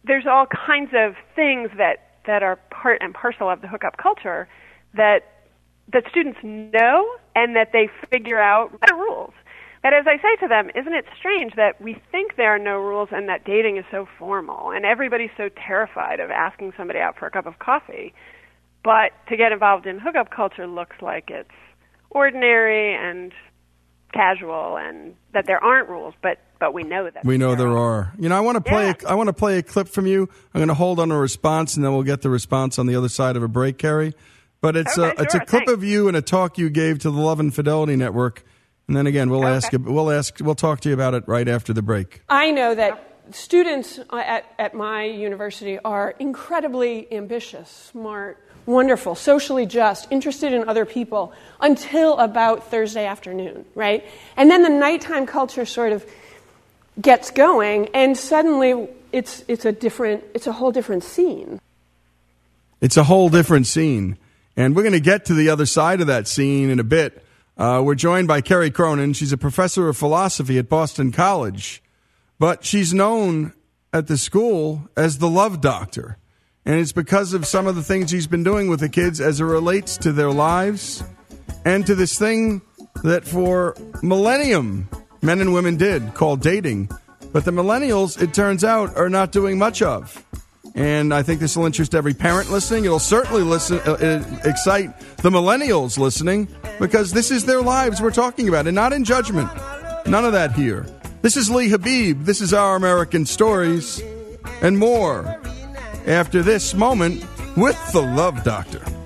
there's all kinds of things that that are part and parcel of the hookup culture that that students know and that they figure out the rules. But as I say to them, isn't it strange that we think there are no rules and that dating is so formal and everybody's so terrified of asking somebody out for a cup of coffee? But to get involved in hookup culture looks like it's ordinary and casual and that there aren't rules, but but we know that. We know there are. You know, I want to play. A, I want to play a clip from you. I'm going to hold on a response, and then we'll get the response on the other side of a break, Kerry. But it's Okay, a it's a sure, clip of you and a talk you gave to the Love and Fidelity Network, and then again we'll ask you. We'll ask. We'll talk to you about it right after the break. I know that students uh, at, at my university are incredibly ambitious, smart, wonderful, socially just, interested in other people until about Thursday afternoon, right? And then the nighttime culture sort of gets going, and suddenly it's, it's, a, different, it's a whole different scene. It's a whole different scene, and we're going to get to the other side of that scene in a bit. Uh, we're joined by Kerry Cronin. She's a professor of philosophy at Boston College, but she's known at the school as the Love Doctor. And it's because of some of the things he's been doing with the kids as it relates to their lives and to this thing that for millennium men and women did called dating. But the millennials, it turns out, are not doing much of. And I think this will interest every parent listening. It'll certainly listen, uh, uh, excite the millennials listening because this is their lives we're talking about and not in judgment. None of that here. This is Lee Habeeb. This is Our American Stories and more after this moment with the Love Doctor.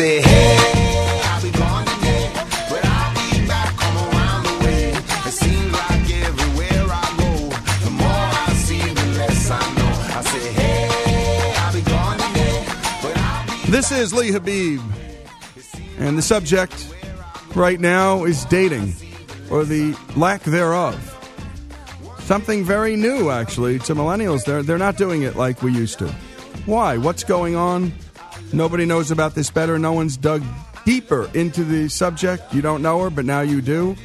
I'll be This is Lee Habeeb. And the subject right now is dating, or the lack thereof. Something very new, actually, to millennials. They're, they're not doing it like we used to. Why? What's going on? Nobody knows about this better. No one's dug deeper into the subject. You don't know her, but now you do.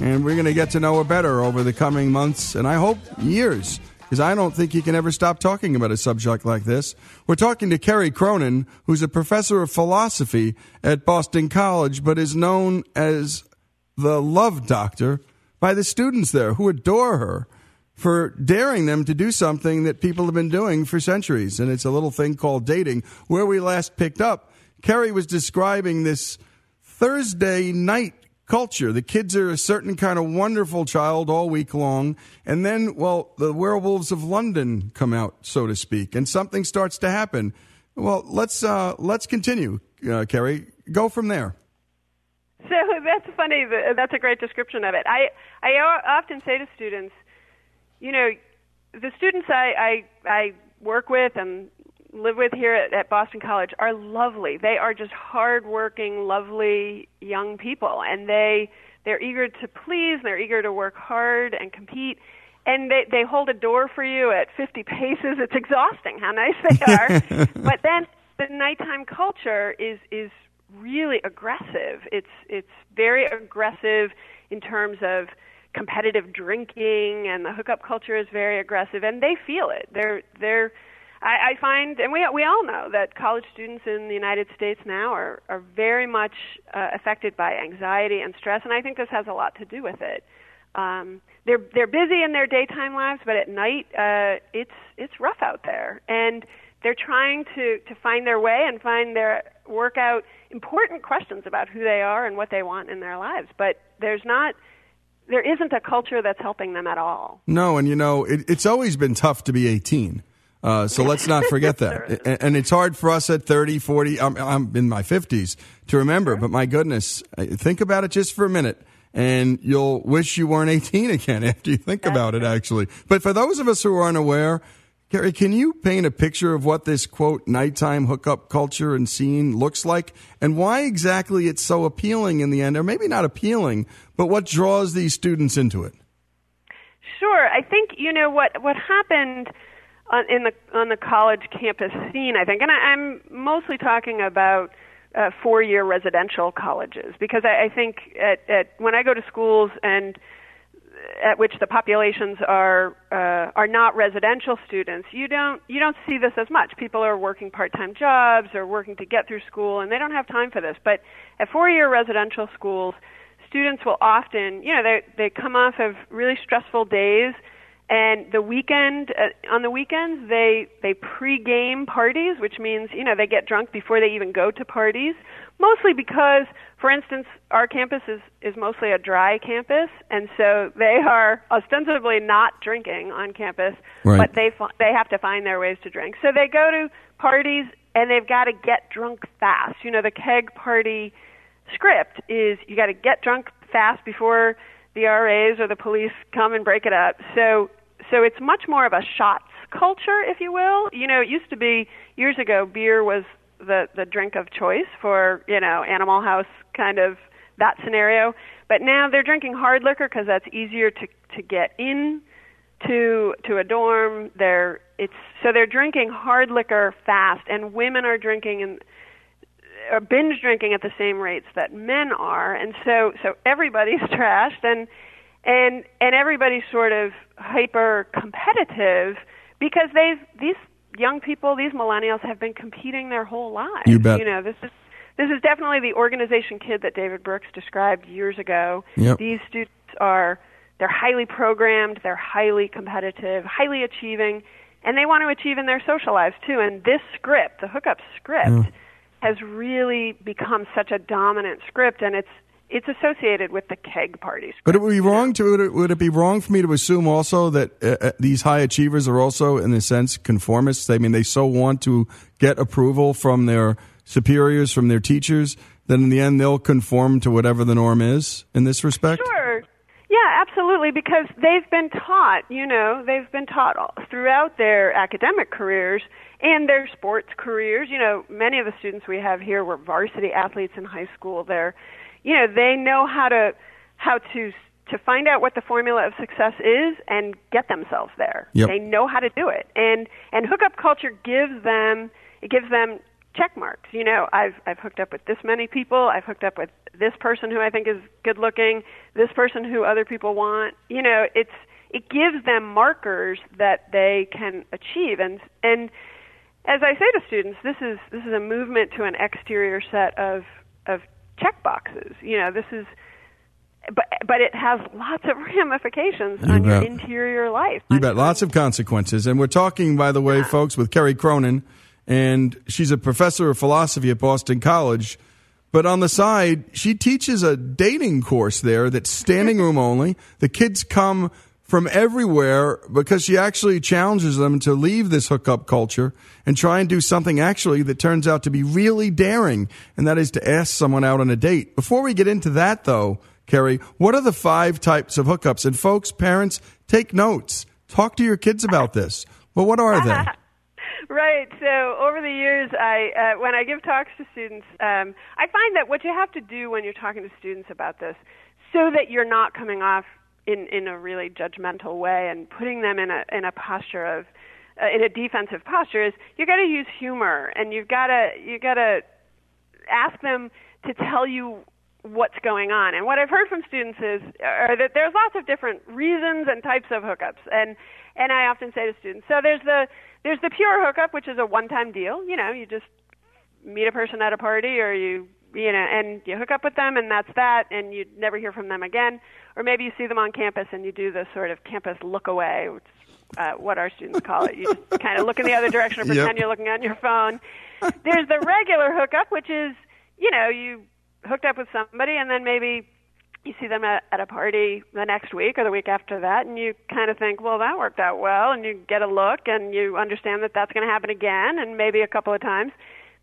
And we're going to get to know her better over the coming months, and I hope years, because I don't think you can ever stop talking about a subject like this. We're talking to Kerry Cronin, who's a professor of philosophy at Boston College, but is known as the love doctor by the students there who adore her. For daring them to do something that people have been doing for centuries. And it's a little thing called dating. Where we last picked up, Kerry was describing this Thursday night culture. The kids are a certain kind of wonderful child all week long. And then, well, the werewolves of London come out, so to speak, and something starts to happen. Well, let's, uh, let's continue, uh, Kerry. Go from there. So that's funny. That's a great description of it. I, I often say to students, you know, the students I I, I work with and live with here at, at Boston College are lovely. They are just hardworking, lovely young people, and they they're eager to please. And They're eager to work hard and compete. And they they hold a door for you at 50 paces. It's exhausting how nice they are. but then the nighttime culture is is really aggressive. It's it's very aggressive in terms of competitive drinking, and the hookup culture is very aggressive, and they feel it. They're they're. I, I find, and we we all know that college students in the United States now are are very much uh, affected by anxiety and stress, and I think this has a lot to do with it. Um, they're they're busy in their daytime lives, but at night uh, it's it's rough out there, and they're trying to to find their way and find their work out important questions about who they are and what they want in their lives. But there's not there isn't a culture that's helping them at all. No, and you know, it, it's always been tough to be 18. Uh, so let's not forget that. and, and it's hard for us at 30, 40, I'm, I'm in my 50s to remember, but my goodness, think about it just for a minute. And you'll wish you weren't 18 again after you think about it, actually. But for those of us who are unaware, Kerry, can you paint a picture of what this quote nighttime hookup culture and scene looks like and why exactly it's so appealing in the end, or maybe not appealing, but what draws these students into it? Sure. I think you know what what happened on, in the on the college campus scene. I think, and I, I'm mostly talking about uh, four-year residential colleges because I, I think at, at when I go to schools and at which the populations are uh, are not residential students, you don't you don't see this as much. People are working part-time jobs or working to get through school, and they don't have time for this. But at four-year residential schools, students will often, you know, they they come off of really stressful days, and the weekend uh, on the weekends they they pre-game parties, which means you know they get drunk before they even go to parties. Mostly because, for instance, our campus is is mostly a dry campus, and so they are ostensibly not drinking on campus, Right. but they they have to find their ways to drink. So they go to parties and they've got to get drunk fast. You know, the keg party script is you got to get drunk fast before the RAs or the police come and break it up. So so it's much more of a shots culture, if you will. You know, it used to be years ago beer was the the drink of choice for, you know, Animal House kind of that scenario. But now they're drinking hard liquor because that's easier to to get in to to a dorm. They're it's so they're drinking hard liquor fast, and women are drinking and are binge drinking at the same rates that men are, and so so everybody's trashed, and and and everybody's sort of hyper competitive because they've these young people, these millennials, have been competing their whole lives. You bet. You know, this is this is definitely the organization kid that David Brooks described years ago. Yep. These students are they're highly programmed, they're highly competitive, highly achieving, and they want to achieve in their social lives too. And this script, the hookup script, Yeah. has really become such a dominant script, and it's it's associated with the keg parties. But it would be wrong to would it, would it be wrong for me to assume also that uh, uh, these high achievers are also, in a sense, conformists? I mean, they so want to get approval from their superiors, from their teachers, that in the end they'll conform to whatever the norm is in this respect. Sure. Yeah, absolutely, because they've been taught, you know, they've been taught throughout their academic careers and their sports careers. You know, many of the students we have here were varsity athletes in high school. They're, you know, they know how to how to to find out what the formula of success is and get themselves there. Yep. They know how to do it. And and hookup culture gives them it gives them check marks. You know, I've I've hooked up with this many people. I've hooked up with this person who I think is good looking, this person who other people want. You know, it's it gives them markers that they can achieve and and as I say to students, this is this is a movement to an exterior set of of check boxes. You know, this is but but it has lots of ramifications You on your interior life. You bet. Lots of consequences. And we're talking, by the way, folks, with Kerry Cronin, and she's a professor of philosophy at Boston College. But on the side, she teaches a dating course there that's standing room only. The kids come from everywhere because she actually challenges them to leave this hookup culture and try and do something actually that turns out to be really daring, and that is to ask someone out on a date. Before we get into that, though, Kerry, what are the five types of hookups? And folks, parents, take notes. Talk to your kids about this. Well, what are they? Right. So over the years, I uh, when I give talks to students, um, I find that what you have to do when you're talking to students about this, so that you're not coming off in in a really judgmental way and putting them in a in a posture of uh, in a defensive posture, is you got to use humor and you've got to you got to ask them to tell you what's going on. And what I've heard from students is are that there's lots of different reasons and types of hookups. And and I often say to students, so there's the there's the pure hookup, which is a one-time deal. You know, you just meet a person at a party, or you you know, and you hook up with them, and that's that, and you never hear from them again. Or maybe you see them on campus, and you do the sort of campus look away, which is uh, what our students call it. You just kind of look in the other direction, or Yep. pretend you're looking on your phone. There's the regular hookup, which is you know you hooked up with somebody, and then maybe you see them at, at a party the next week or the week after that, and you kind of think, well, that worked out well, and you get a look, and you understand that that's going to happen again, and maybe a couple of times.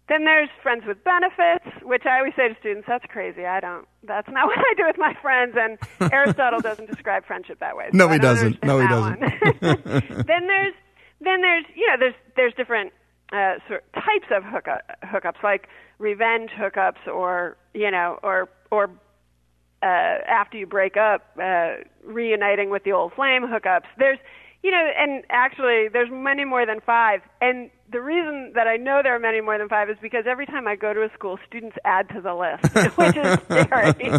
Then there's friends with benefits, which I always say to students, that's crazy. I don't. That's not what I do with my friends, and Aristotle doesn't describe friendship that way. so No, he doesn't. No, he doesn't. then there's then there's you know there's there's different uh, sort of types of hookup, hookups like revenge hookups or you know or or uh, after you break up, uh, reuniting with the old flame hookups. There's, you know, and actually, there's many more than five. And the reason that I know there are many more than five is because every time I go to a school, students add to the list, which is scary.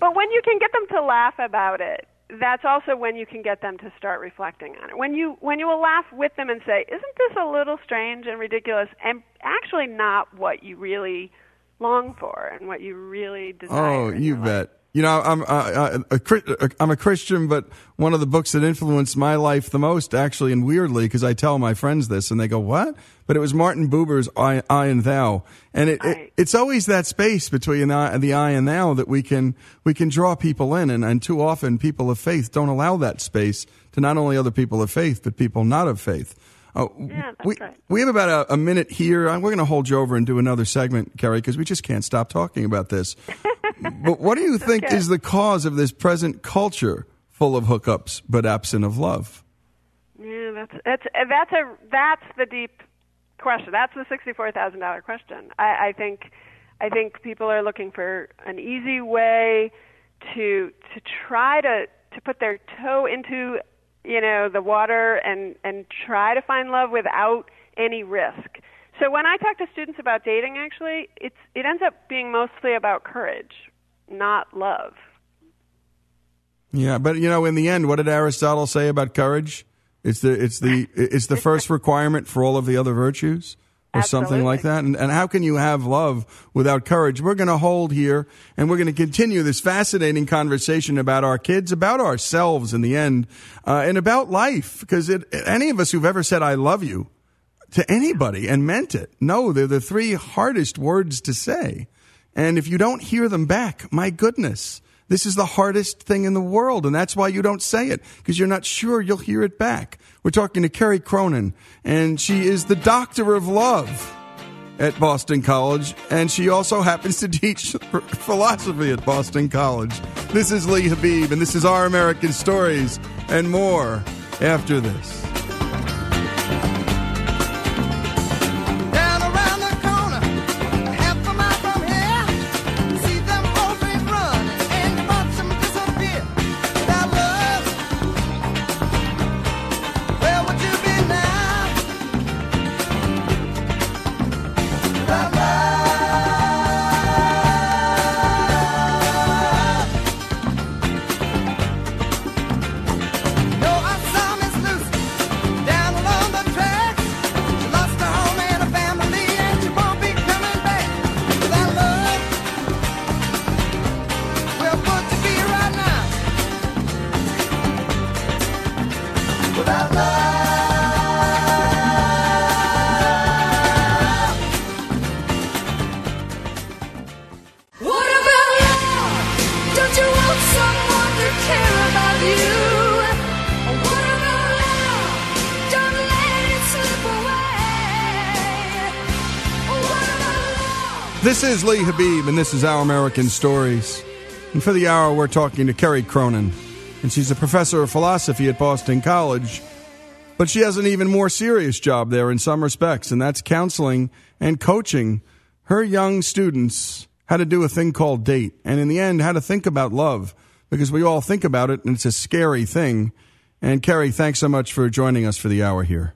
but when you can get them to laugh about it, that's also when you can get them to start reflecting on it. When you when you will laugh with them and say, "Isn't this a little strange and ridiculous?" and actually not what you really long for and what you really desire. Oh, you bet. You know, I'm uh, uh, a, I'm a Christian, but one of the books that influenced my life the most, actually, and weirdly, because I tell my friends this, and they go, "What?" But it was Martin Buber's "I, I and Thou," and it, it it's always that space between I, the I and Thou that we can we can draw people in, and, and too often people of faith don't allow that space to not only other people of faith but people not of faith. Uh, Yeah, that's we, right. we have about a, a minute here. Uh, We're going to hold you over and do another segment, Kerry, because we just can't stop talking about this. but what do you think okay. is the cause of this present culture full of hookups but absent of love? Yeah, that's that's uh, that's a that's the deep question. That's the sixty-four thousand dollar question. I, I think I think people are looking for an easy way to to try to to put their toe into you know the water and and try to find love without any risk. So when I talk to students about dating, actually, it's it ends up being mostly about courage, not love. Yeah, but you know, in the end, what did Aristotle say about courage? It's the it's the it's the first requirement for all of the other virtues, or something like that. And, and how can you have love without courage? We're going to hold here, and we're going to continue this fascinating conversation about our kids, about ourselves in the end, uh, and about life. Because it, any of us who've ever said "I love you" to anybody and meant it, no, they're the three hardest words to say. And if you don't hear them back, my goodness, this is the hardest thing in the world. And that's why you don't say it, because you're not sure you'll hear it back. We're talking to Kerry Cronin, and she is the doctor of love at Boston College, and she also happens to teach philosophy at Boston College. This is Lee Habeeb, and this is Our American Stories and more after this. Is Lee Habeeb, and this is Our American Stories. And for the hour, we're talking to Kerry Cronin. And she's a professor of philosophy at Boston College. But she has an even more serious job there in some respects, and that's counseling and coaching her young students how to do a thing called date. And in the end, how to think about love, because we all think about it, and it's a scary thing. And Kerry, thanks so much for joining us for the hour here.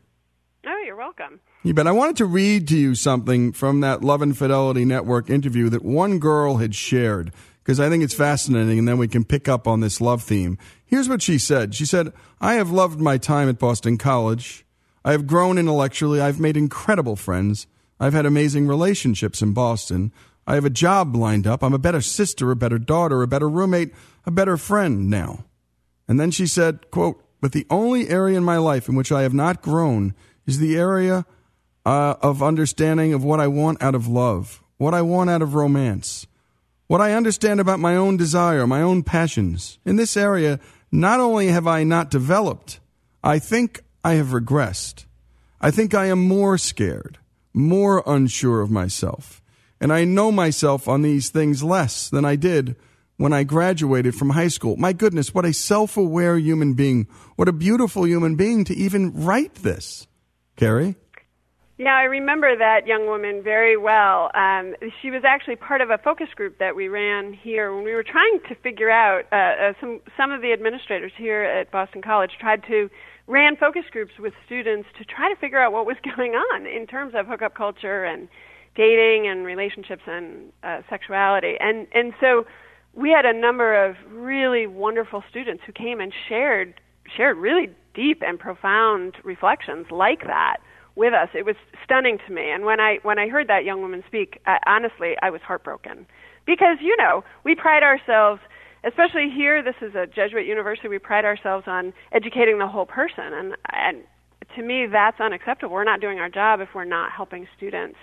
Oh, you're welcome. You bet. I wanted to read to you something from that Love and Fidelity Network interview that one girl had shared because I think it's fascinating, and then we can pick up on this love theme. Here's what she said She said, I have loved my time at Boston College. I have grown intellectually. I've made incredible friends. I've had amazing relationships in Boston. I have a job lined up. I'm a better sister, a better daughter, a better roommate, a better friend now. And then she said, quote, but the only area in my life in which I have not grown is the area uh, of understanding of what I want out of love, what I want out of romance, what I understand about my own desire, my own passions. In this area, not only have I not developed, I think I have regressed. I think I am more scared, more unsure of myself, and I know myself on these things less than I did when I graduated from high school. My goodness, what a self aware human being. What a beautiful human being to even write this. Kerry? Yeah, I remember that young woman very well. Um, she was actually part of a focus group that we ran here when we were trying to figure out. Uh, uh, some some of the administrators here at Boston College tried to ran focus groups with students to try to figure out what was going on in terms of hookup culture and dating and relationships and uh, sexuality. And and so we had a number of really wonderful students who came and shared shared really deep and profound reflections like that with us. It was stunning to me. And when I when I heard that young woman speak, I, honestly, I was heartbroken because you know we pride ourselves, especially here. This is a Jesuit university. We pride ourselves on educating the whole person, and and to me, that's unacceptable. We're not doing our job if we're not helping students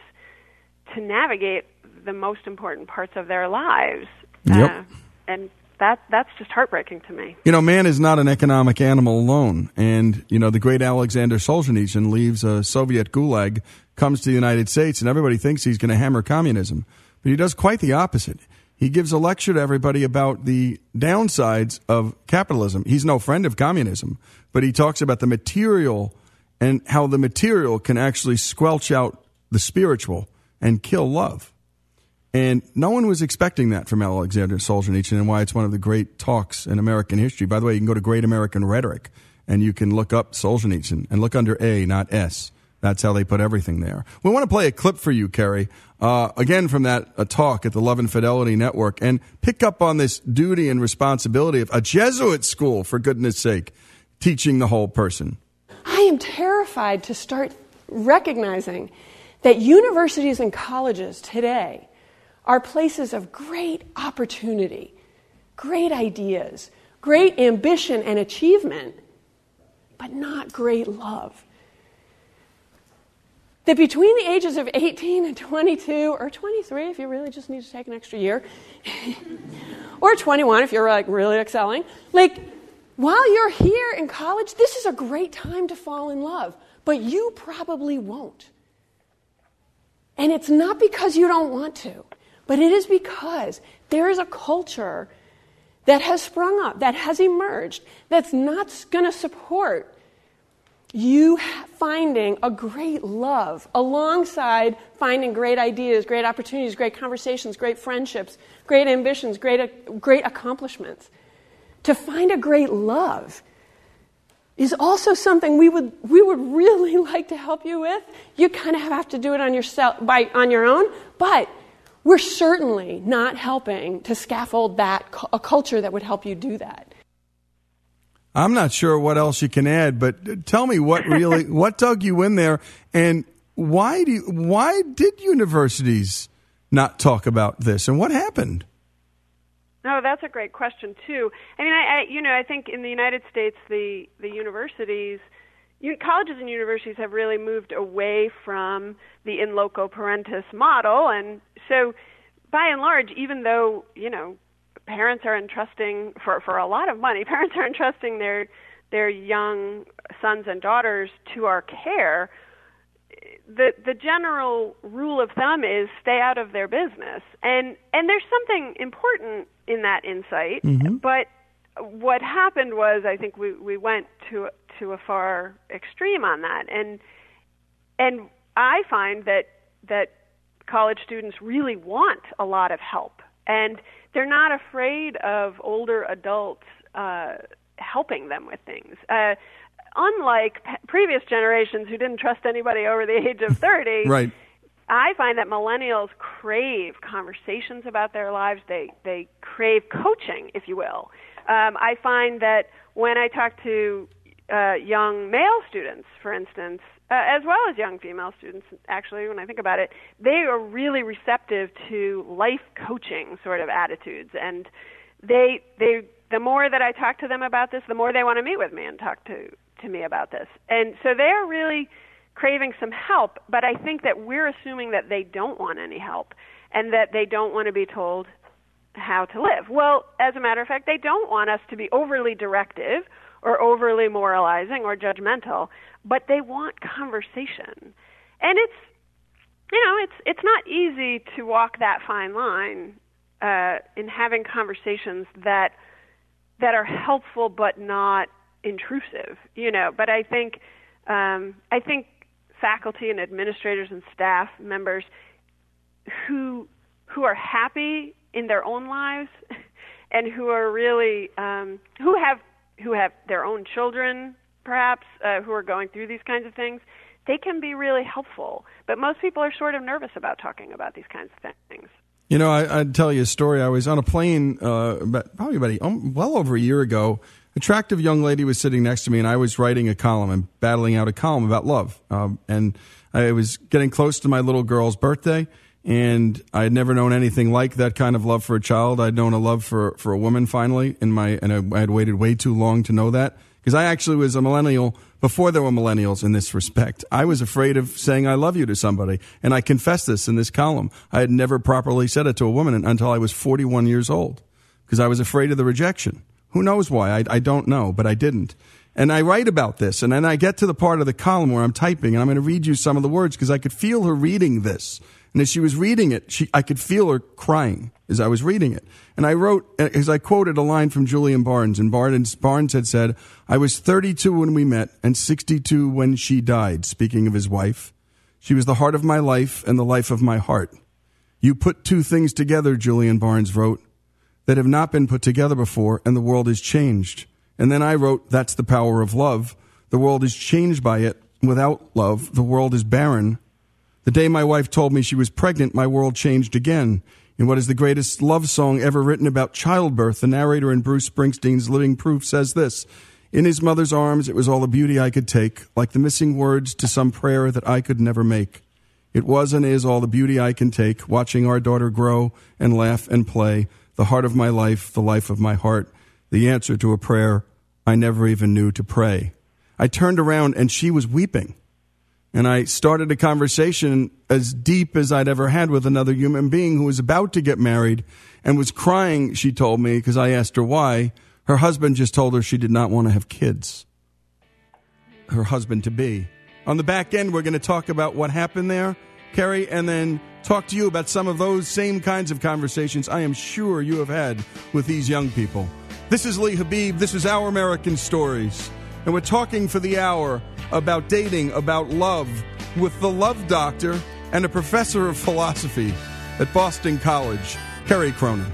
to navigate the most important parts of their lives. Yep. Uh, and that that's just heartbreaking to me. You know, man is not an economic animal alone. And, you know, the great Alexander Solzhenitsyn leaves a Soviet gulag, comes to the United States, and everybody thinks he's going to hammer communism. But he does quite the opposite. He gives a lecture to everybody about the downsides of capitalism. He's no friend of communism, but he talks about the material and how the material can actually squelch out the spiritual and kill love. And no one was expecting that from Alexander Solzhenitsyn and why it's one of the great talks in American history. By the way, you can go to Great American Rhetoric and you can look up Solzhenitsyn and look under A, not S. That's how they put everything there. We want to play a clip for you, Kerry, uh, again from that uh, talk at the Love and Fidelity Network, and pick up on this duty and responsibility of a Jesuit school, for goodness sake, teaching the whole person. I am terrified to start recognizing that universities and colleges today are places of great opportunity, great ideas, great ambition and achievement, but not great love. That between the ages of 18 and 22, or 23 if you really just need to take an extra year, or 21 if you're like really excelling, like while you're here in college, this is a great time to fall in love, but you probably won't. And it's not because you don't want to, but it is because there is a culture that has sprung up, that has emerged, that's not going to support you finding a great love alongside finding great ideas, great opportunities, great conversations, great friendships, great ambitions, great, uh, great accomplishments. To find a great love is also something we would, we would really like to help you with. You kind of have to do it on, yourself, by, on your own, but we're certainly not helping to scaffold that a culture that would help you do that. I'm not sure what else you can add, but tell me what really what dug you in there, and why do you, why did universities not talk about this, and what happened? No, that's a great question too. I mean, I, I you know I think in the United States the the universities, you, colleges and universities have really moved away from the in loco parentis model, and so by and large, even though you know parents are entrusting for for a lot of money, parents are entrusting their their young sons and daughters to our care. the the general rule of thumb is stay out of their business, and and there's something important in that insight. Mhm. But what happened was, I think we we went to to a far extreme on that, and and I find that that college students really want a lot of help, and they're not afraid of older adults uh, helping them with things. Uh, unlike p- previous generations who didn't trust anybody over the age of 30, Right. I find that millennials crave conversations about their lives. They they crave coaching, if you will. Um, I find that when I talk to uh, young male students, for instance, uh, as well as young female students, actually, when I think about it, they are really receptive to life coaching sort of attitudes, and they they the more that I talk to them about this, the more they want to meet with me and talk to to me about this, and so they're really craving some help, but I think that we're assuming that they don't want any help and that they don't want to be told how to live. Well, as a matter of fact, they don't want us to be overly directive or overly moralizing or judgmental, but they want conversation. And it's you know, it's it's not easy to walk that fine line uh, in having conversations that that are helpful but not intrusive. You know, but I think um, I think faculty and administrators and staff members who who are happy in their own lives and who are really um, who have who have their own children perhaps uh, who are going through these kinds of things they can be really helpful but most people are sort of nervous about talking about these kinds of things You know, I, I'd tell you a story. I was on a plane uh, about, probably about a, um, well over a year ago. Attractive young lady was sitting next to me, and I was writing a column and battling out a column about love. Um, and I was getting close to my little girl's birthday, and I had never known anything like that kind of love for a child. I'd known a love for for a woman finally, in my and I, had waited way too long to know that because I actually was a millennial before there were millennials in this respect. I was afraid of saying I love you to somebody, and I confess this in this column. I had never properly said it to a woman until I was 41 years old because I was afraid of the rejection. Who knows why? I, I don't know, but I didn't. And I write about this, and then I get to the part of the column where I'm typing, and I'm going to read you some of the words because I could feel her reading this. And as she was reading it, she, I could feel her crying as I was reading it. And I wrote, as I quoted a line from Julian Barnes, and Barnes, Barnes had said, I was 32 when we met and 62 when she died, speaking of his wife. She was the heart of my life and the life of my heart. You put two things together, Julian Barnes wrote, that have not been put together before, and the world is changed. And then I wrote, That's the power of love. The world is changed by it. Without love, the world is barren. The day my wife told me she was pregnant, my world changed again. In what is the greatest love song ever written about childbirth, the narrator in Bruce Springsteen's Living Proof says this In his mother's arms, it was all the beauty I could take, like the missing words to some prayer that I could never make. It was and is all the beauty I can take, watching our daughter grow and laugh and play, the heart of my life, the life of my heart, the answer to a prayer I never even knew to pray. I turned around and she was weeping. And I started a conversation as deep as I'd ever had with another human being who was about to get married and was crying, she told me, because I asked her why. Her husband just told her she did not want to have kids. Her husband to be. On the back end, we're going to talk about what happened there, Kerry, and then talk to you about some of those same kinds of conversations I am sure you have had with these young people. This is Lee Habeeb. This is Our American Stories. And we're talking for the hour about dating, about love, with the love doctor and a professor of philosophy at Boston College, Kerry Cronin.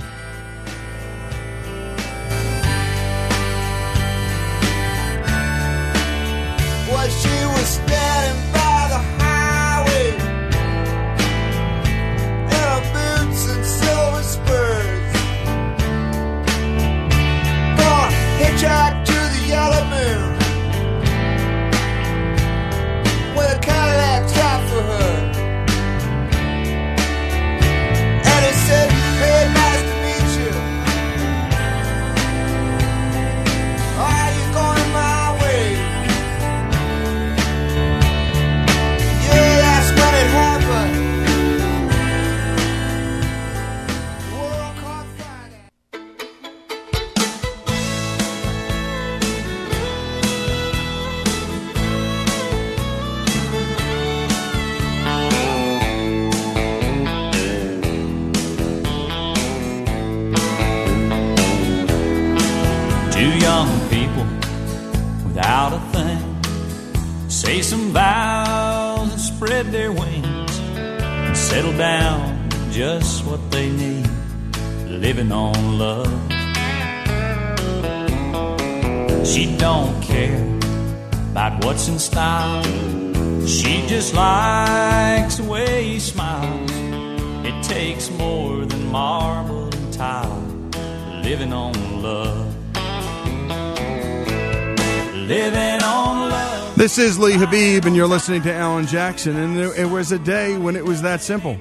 Habeeb, and you're listening to Alan Jackson. And there- it was a day when it was that simple.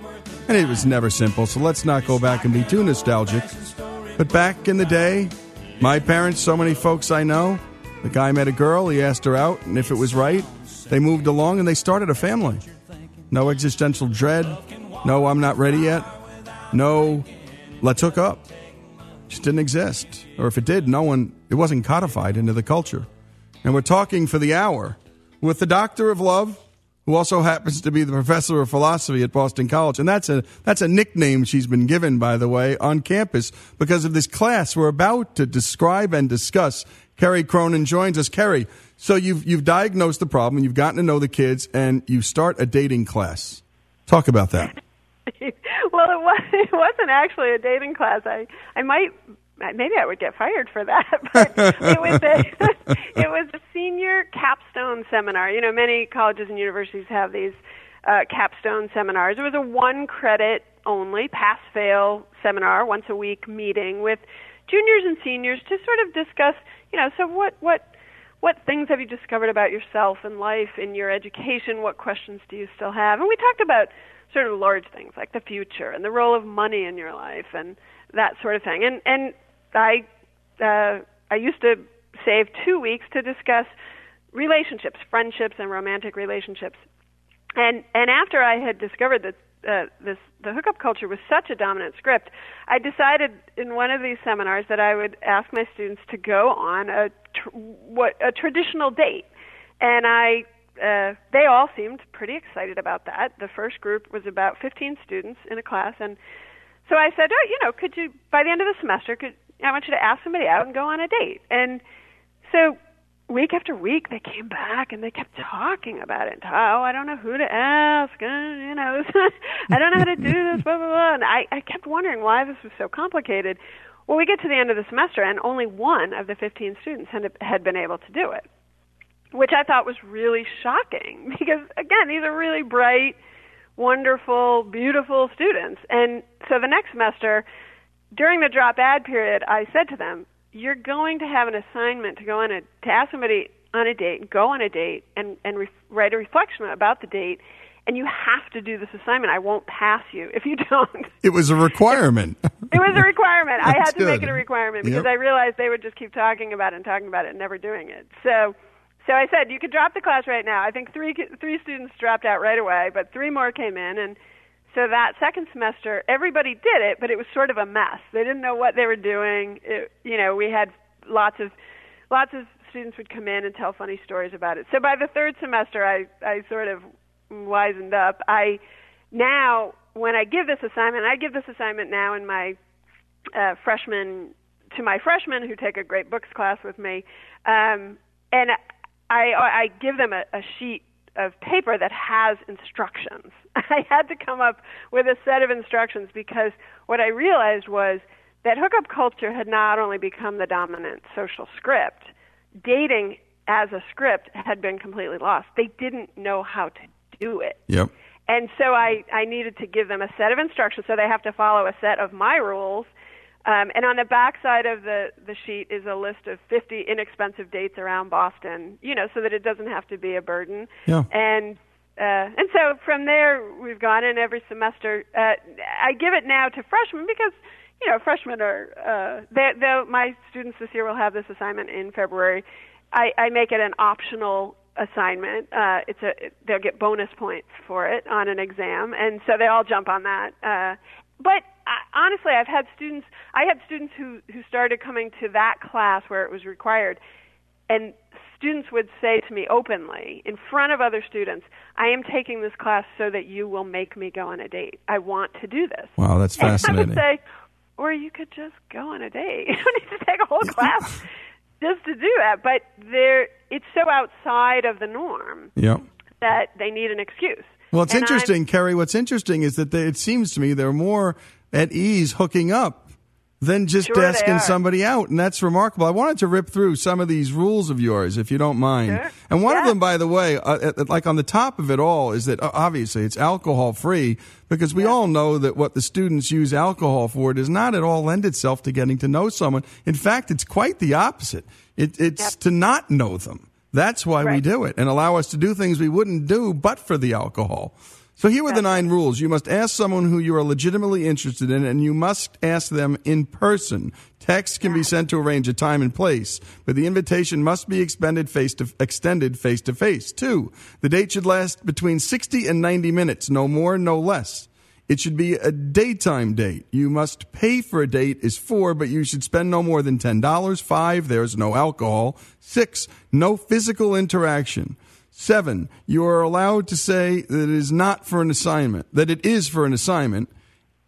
And it was never simple, so let's not go back and be too nostalgic. But back in the day, my parents, so many folks I know, the guy met a girl, he asked her out, and if it was right, they moved along and they started a family. No existential dread. No, I'm not ready yet. No, let's hook up. Just didn't exist. Or if it did, no one, it wasn't codified into the culture. And we're talking for the hour with the Doctor of Love, who also happens to be the professor of philosophy at Boston College. And that's a, that's a nickname she's been given, by the way, on campus because of this class we're about to describe and discuss. Kerry Cronin joins us. Kerry, so you've, you've diagnosed the problem, you've gotten to know the kids, and you start a dating class. Talk about that. well, it, was, it wasn't actually a dating class. I I might maybe I would get fired for that, but it was a it was a senior capstone seminar. You know, many colleges and universities have these uh, capstone seminars. It was a one credit only pass fail seminar, once a week meeting with juniors and seniors to sort of discuss. You know, so what what what things have you discovered about yourself and life in your education? What questions do you still have? And we talked about sort of large things like the future and the role of money in your life and that sort of thing. And and I uh, I used to save two weeks to discuss relationships, friendships, and romantic relationships. And and after I had discovered that uh, this the hookup culture was such a dominant script, I decided in one of these seminars that I would ask my students to go on a tr- what a traditional date, and I uh, they all seemed pretty excited about that. The first group was about 15 students in a class, and so I said, "Oh, you know, could you by the end of the semester, could I want you to ask somebody out and go on a date?" And so week after week they came back and they kept talking about it. Oh, I don't know who to ask. Uh, you know, I don't know how to do this. Blah blah blah. And I, I kept wondering why this was so complicated. Well, we get to the end of the semester, and only one of the 15 students had, had been able to do it, which I thought was really shocking because, again, these are really bright, wonderful, beautiful students. And so the next semester, during the drop ad period, I said to them, you're going to have an assignment to go on a to ask somebody on a date, go on a date, and and re- write a reflection about the date, and you have to do this assignment. I won't pass you if you don't. It was a requirement. it was a requirement. I had to make it a requirement because Yep. I realized they would just keep talking about it and talking about it and never doing it. So. So I said you could drop the class right now. I think three three students dropped out right away, but three more came in, and so that second semester, everybody did it, but it was sort of a mess. They didn't know what they were doing. It, you know, we had lots of lots of students would come in and tell funny stories about it. So by the third semester, I I sort of wisened up. I now when I give this assignment, I give this assignment now in my uh, freshman to my freshmen who take a great books class with me, um, and I I give them a, a sheet of paper that has instructions. I had to come up with a set of instructions because what I realized was that hookup culture had not only become the dominant social script, dating as a script had been completely lost. They didn't know how to do it. Yep. And so I, I needed to give them a set of instructions so they have to follow a set of my rules. Um, and on the back side of the, the sheet is a list of 50 inexpensive dates around Boston, you know, so that it doesn't have to be a burden. Yeah. And uh, and so from there, we've gone in every semester. Uh, I give it now to freshmen because, you know, freshmen are, uh, they, they, my students this year will have this assignment in February. I, I make it an optional assignment. Uh, it's a they'll get bonus points for it on an exam, and so they all jump on that. Uh, but I, honestly, I've had students. I had students who who started coming to that class where it was required, and students would say to me openly in front of other students, "I am taking this class so that you will make me go on a date. I want to do this." Wow, that's fascinating. And I would say, or you could just go on a date. You don't need to take a whole class. just to do that. But they're it's so outside of the norm Yeah. that they need an excuse. Well, it's And I'm- interesting, Kerry. What's interesting is that they, it seems to me they're more at ease hooking up than just Sure asking somebody out, and that's remarkable. I wanted to rip through some of these rules of yours, if you don't mind. Sure. And one of them, by the way, uh, uh, like on the top of it all, is that uh, obviously it's alcohol free because we all know that what the students use alcohol for does not at all lend itself to getting to know someone. In fact, it's quite the opposite. It, it's to not know them. That's why we do it and allow us to do things we wouldn't do but for the alcohol. So here are the nine rules. You must ask someone who you are legitimately interested in, and you must ask them in person. Text can be sent to arrange a time and place, but the invitation must be expended face to, extended face to face. Two, the date should last between 60 and 90 minutes, no more, no less. It should be a daytime date. You must pay for a date is four, but you should spend no more than $10. Five, there's no alcohol. Six, no physical interaction. Seven, you are allowed to say that it is not for an assignment, that it is for an assignment.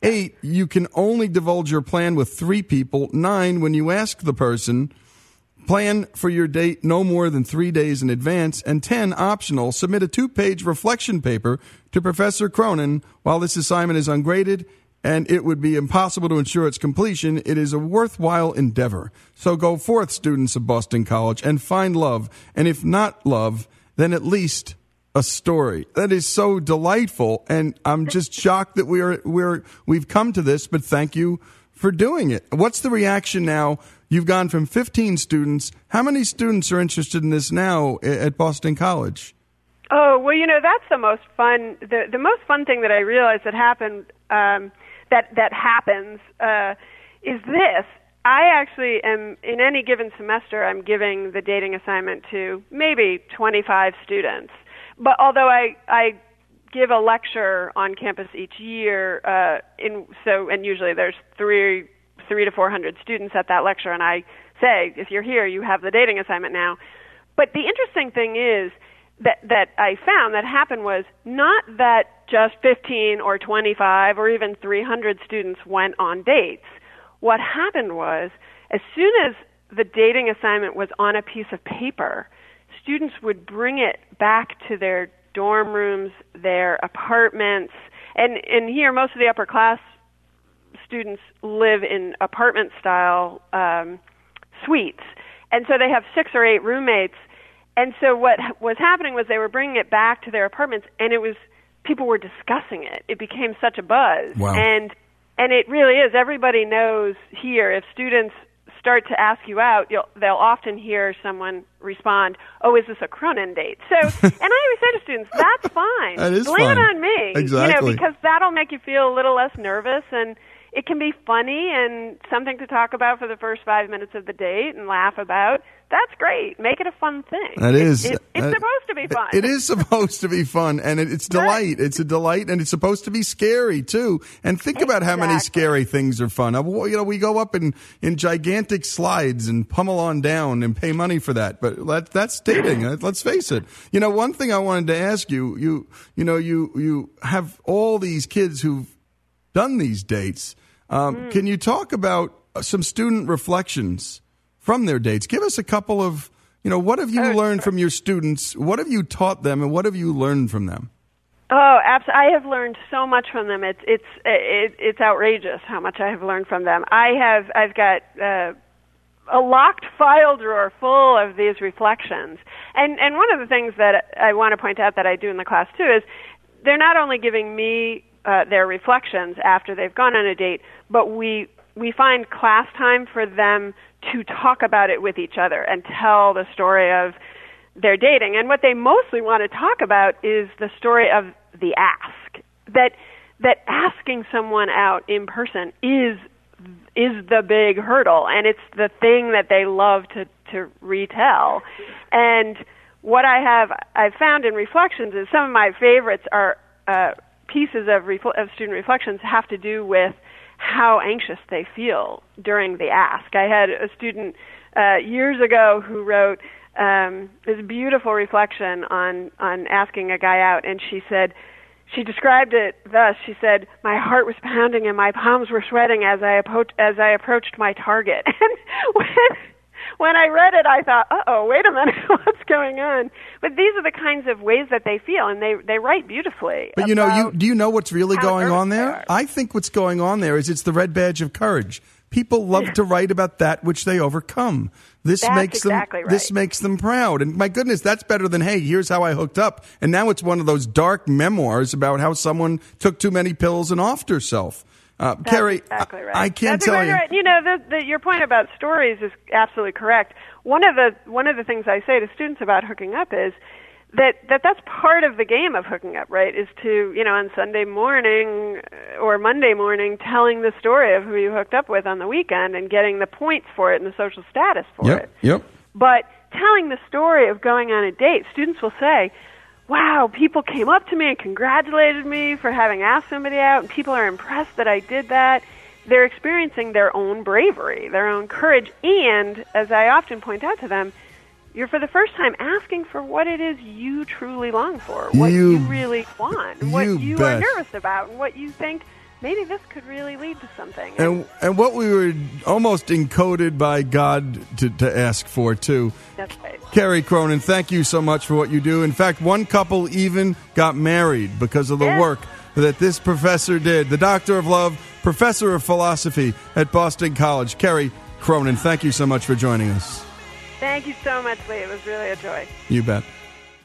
Eight, you can only divulge your plan with three people. Nine, when you ask the person, plan for your date no more than three days in advance. And 10, optional, submit a two page reflection paper to Professor Cronin while this assignment is ungraded and it would be impossible to ensure its completion. It is a worthwhile endeavor. So go forth, students of Boston College, and find love. And if not love, then at least a story. That is so delightful, and I'm just shocked that we're we're we've come to this. But thank you for doing it. What's the reaction now? You've gone from 15 students. How many students are interested in this now at Boston College? Oh well, you know that's the most fun. The the most fun thing that I realized that happened um, that that happens uh, is this. I actually am in any given semester. I'm giving the dating assignment to maybe 25 students. But although I I give a lecture on campus each year, uh, in so and usually there's three three to 400 students at that lecture, and I say if you're here, you have the dating assignment now. But the interesting thing is that that I found that happened was not that just 15 or 25 or even 300 students went on dates. What happened was as soon as the dating assignment was on a piece of paper, students would bring it back to their dorm rooms, their apartments, and and here most of the upper class students live in apartment style um, suites, and so they have six or eight roommates. And so what was happening was they were bringing it back to their apartments, and it was people were discussing it. It became such a buzz, Wow. and and it really is. Everybody knows here if students start to ask you out, you'll, they'll often hear someone respond, "Oh, is this a Cronin date?" So, and I always say to students, "That's fine. That is Blame fine. it on me, you know, because that'll make you feel a little less nervous and." It can be funny and something to talk about for the first five minutes of the date and laugh about. That's great. Make it a fun thing. That is. It, it's that- supposed to be fun. It is supposed to be fun, and it, it's delight. It's a delight, and it's supposed to be scary too. And think about how many scary things are fun. Uh, You know, we go up in in gigantic slides and pummel on down and pay money for that. But that, that's dating. Uh, Let's face it. You know, one thing I wanted to ask you, you you know, you you have all these kids who've done these dates. Um, Mm. Can you talk about uh, some student reflections from their dates? Give us a couple of, you know, what have you learned from your students? What have you taught them, and what have you learned from them? Oh, abs- I have learned so much from them. It's it's it, it's outrageous how much I have learned from them. I have I've got uh, a locked file drawer full of these reflections. And and one of the things that I want to point out that I do in the class too is they're not only giving me uh, their reflections after they've gone on a date, but we we find class time for them to talk about it with each other and tell the story of their dating. And what they mostly want to talk about is the story of the ask. That that asking someone out in person is is the big hurdle and it's the thing that they love to to retell. And what I have I've found in reflections is some of my favorites are uh, pieces of refl- of student reflections have to do with how anxious they feel during the ask. I had a student uh, years ago who wrote um, this beautiful reflection on on asking a guy out, and she said she described it thus. She said, "My heart was pounding and my palms were sweating as I approached as I approached my target." And when when I read it, I thought, "Uh oh, wait a minute, what's going on?" But these are the kinds of ways that they feel, and they they write beautifully. But you know, you do you know what's really going on there? I think what's going on there is it's the red badge of courage. People love to write about that which they overcome. This That's makes exactly them this makes them proud. And my goodness, that's better than hey, here's how I hooked up. And now it's one of those dark memoirs about how someone took too many pills and offed herself. Uh, That's Kerry, exactly right. I, I can't That's tell exactly you. Right. You know, the, the, your point about stories is absolutely correct. One of the one of the things I say to students about hooking up is that, that that's part of the game of hooking up, right? Is to you know on Sunday morning uh, or Monday morning telling the story of who you hooked up with on the weekend and getting the points for it and the social status for Yep, it. yep. But telling the story of going on a date, students will say, wow, people came up to me and congratulated me for having asked somebody out, and people are impressed that I did that. They're experiencing their own bravery, their own courage, and as I often point out to them, you're for the first time asking for what it is you truly long for, what You- you, really want, what you bet. are nervous about, and what you think maybe this could really lead to something. And and what we were almost encoded by God to, to ask for too. That's right. Kerry Cronin, thank you so much for what you do. In fact, one couple even got married because of the Yes. work that this professor did. The Doctor of Love, Professor of Philosophy at Boston College. Kerry Cronin, thank you so much for joining us. Thank you so much, Lee. It was really a joy. You bet.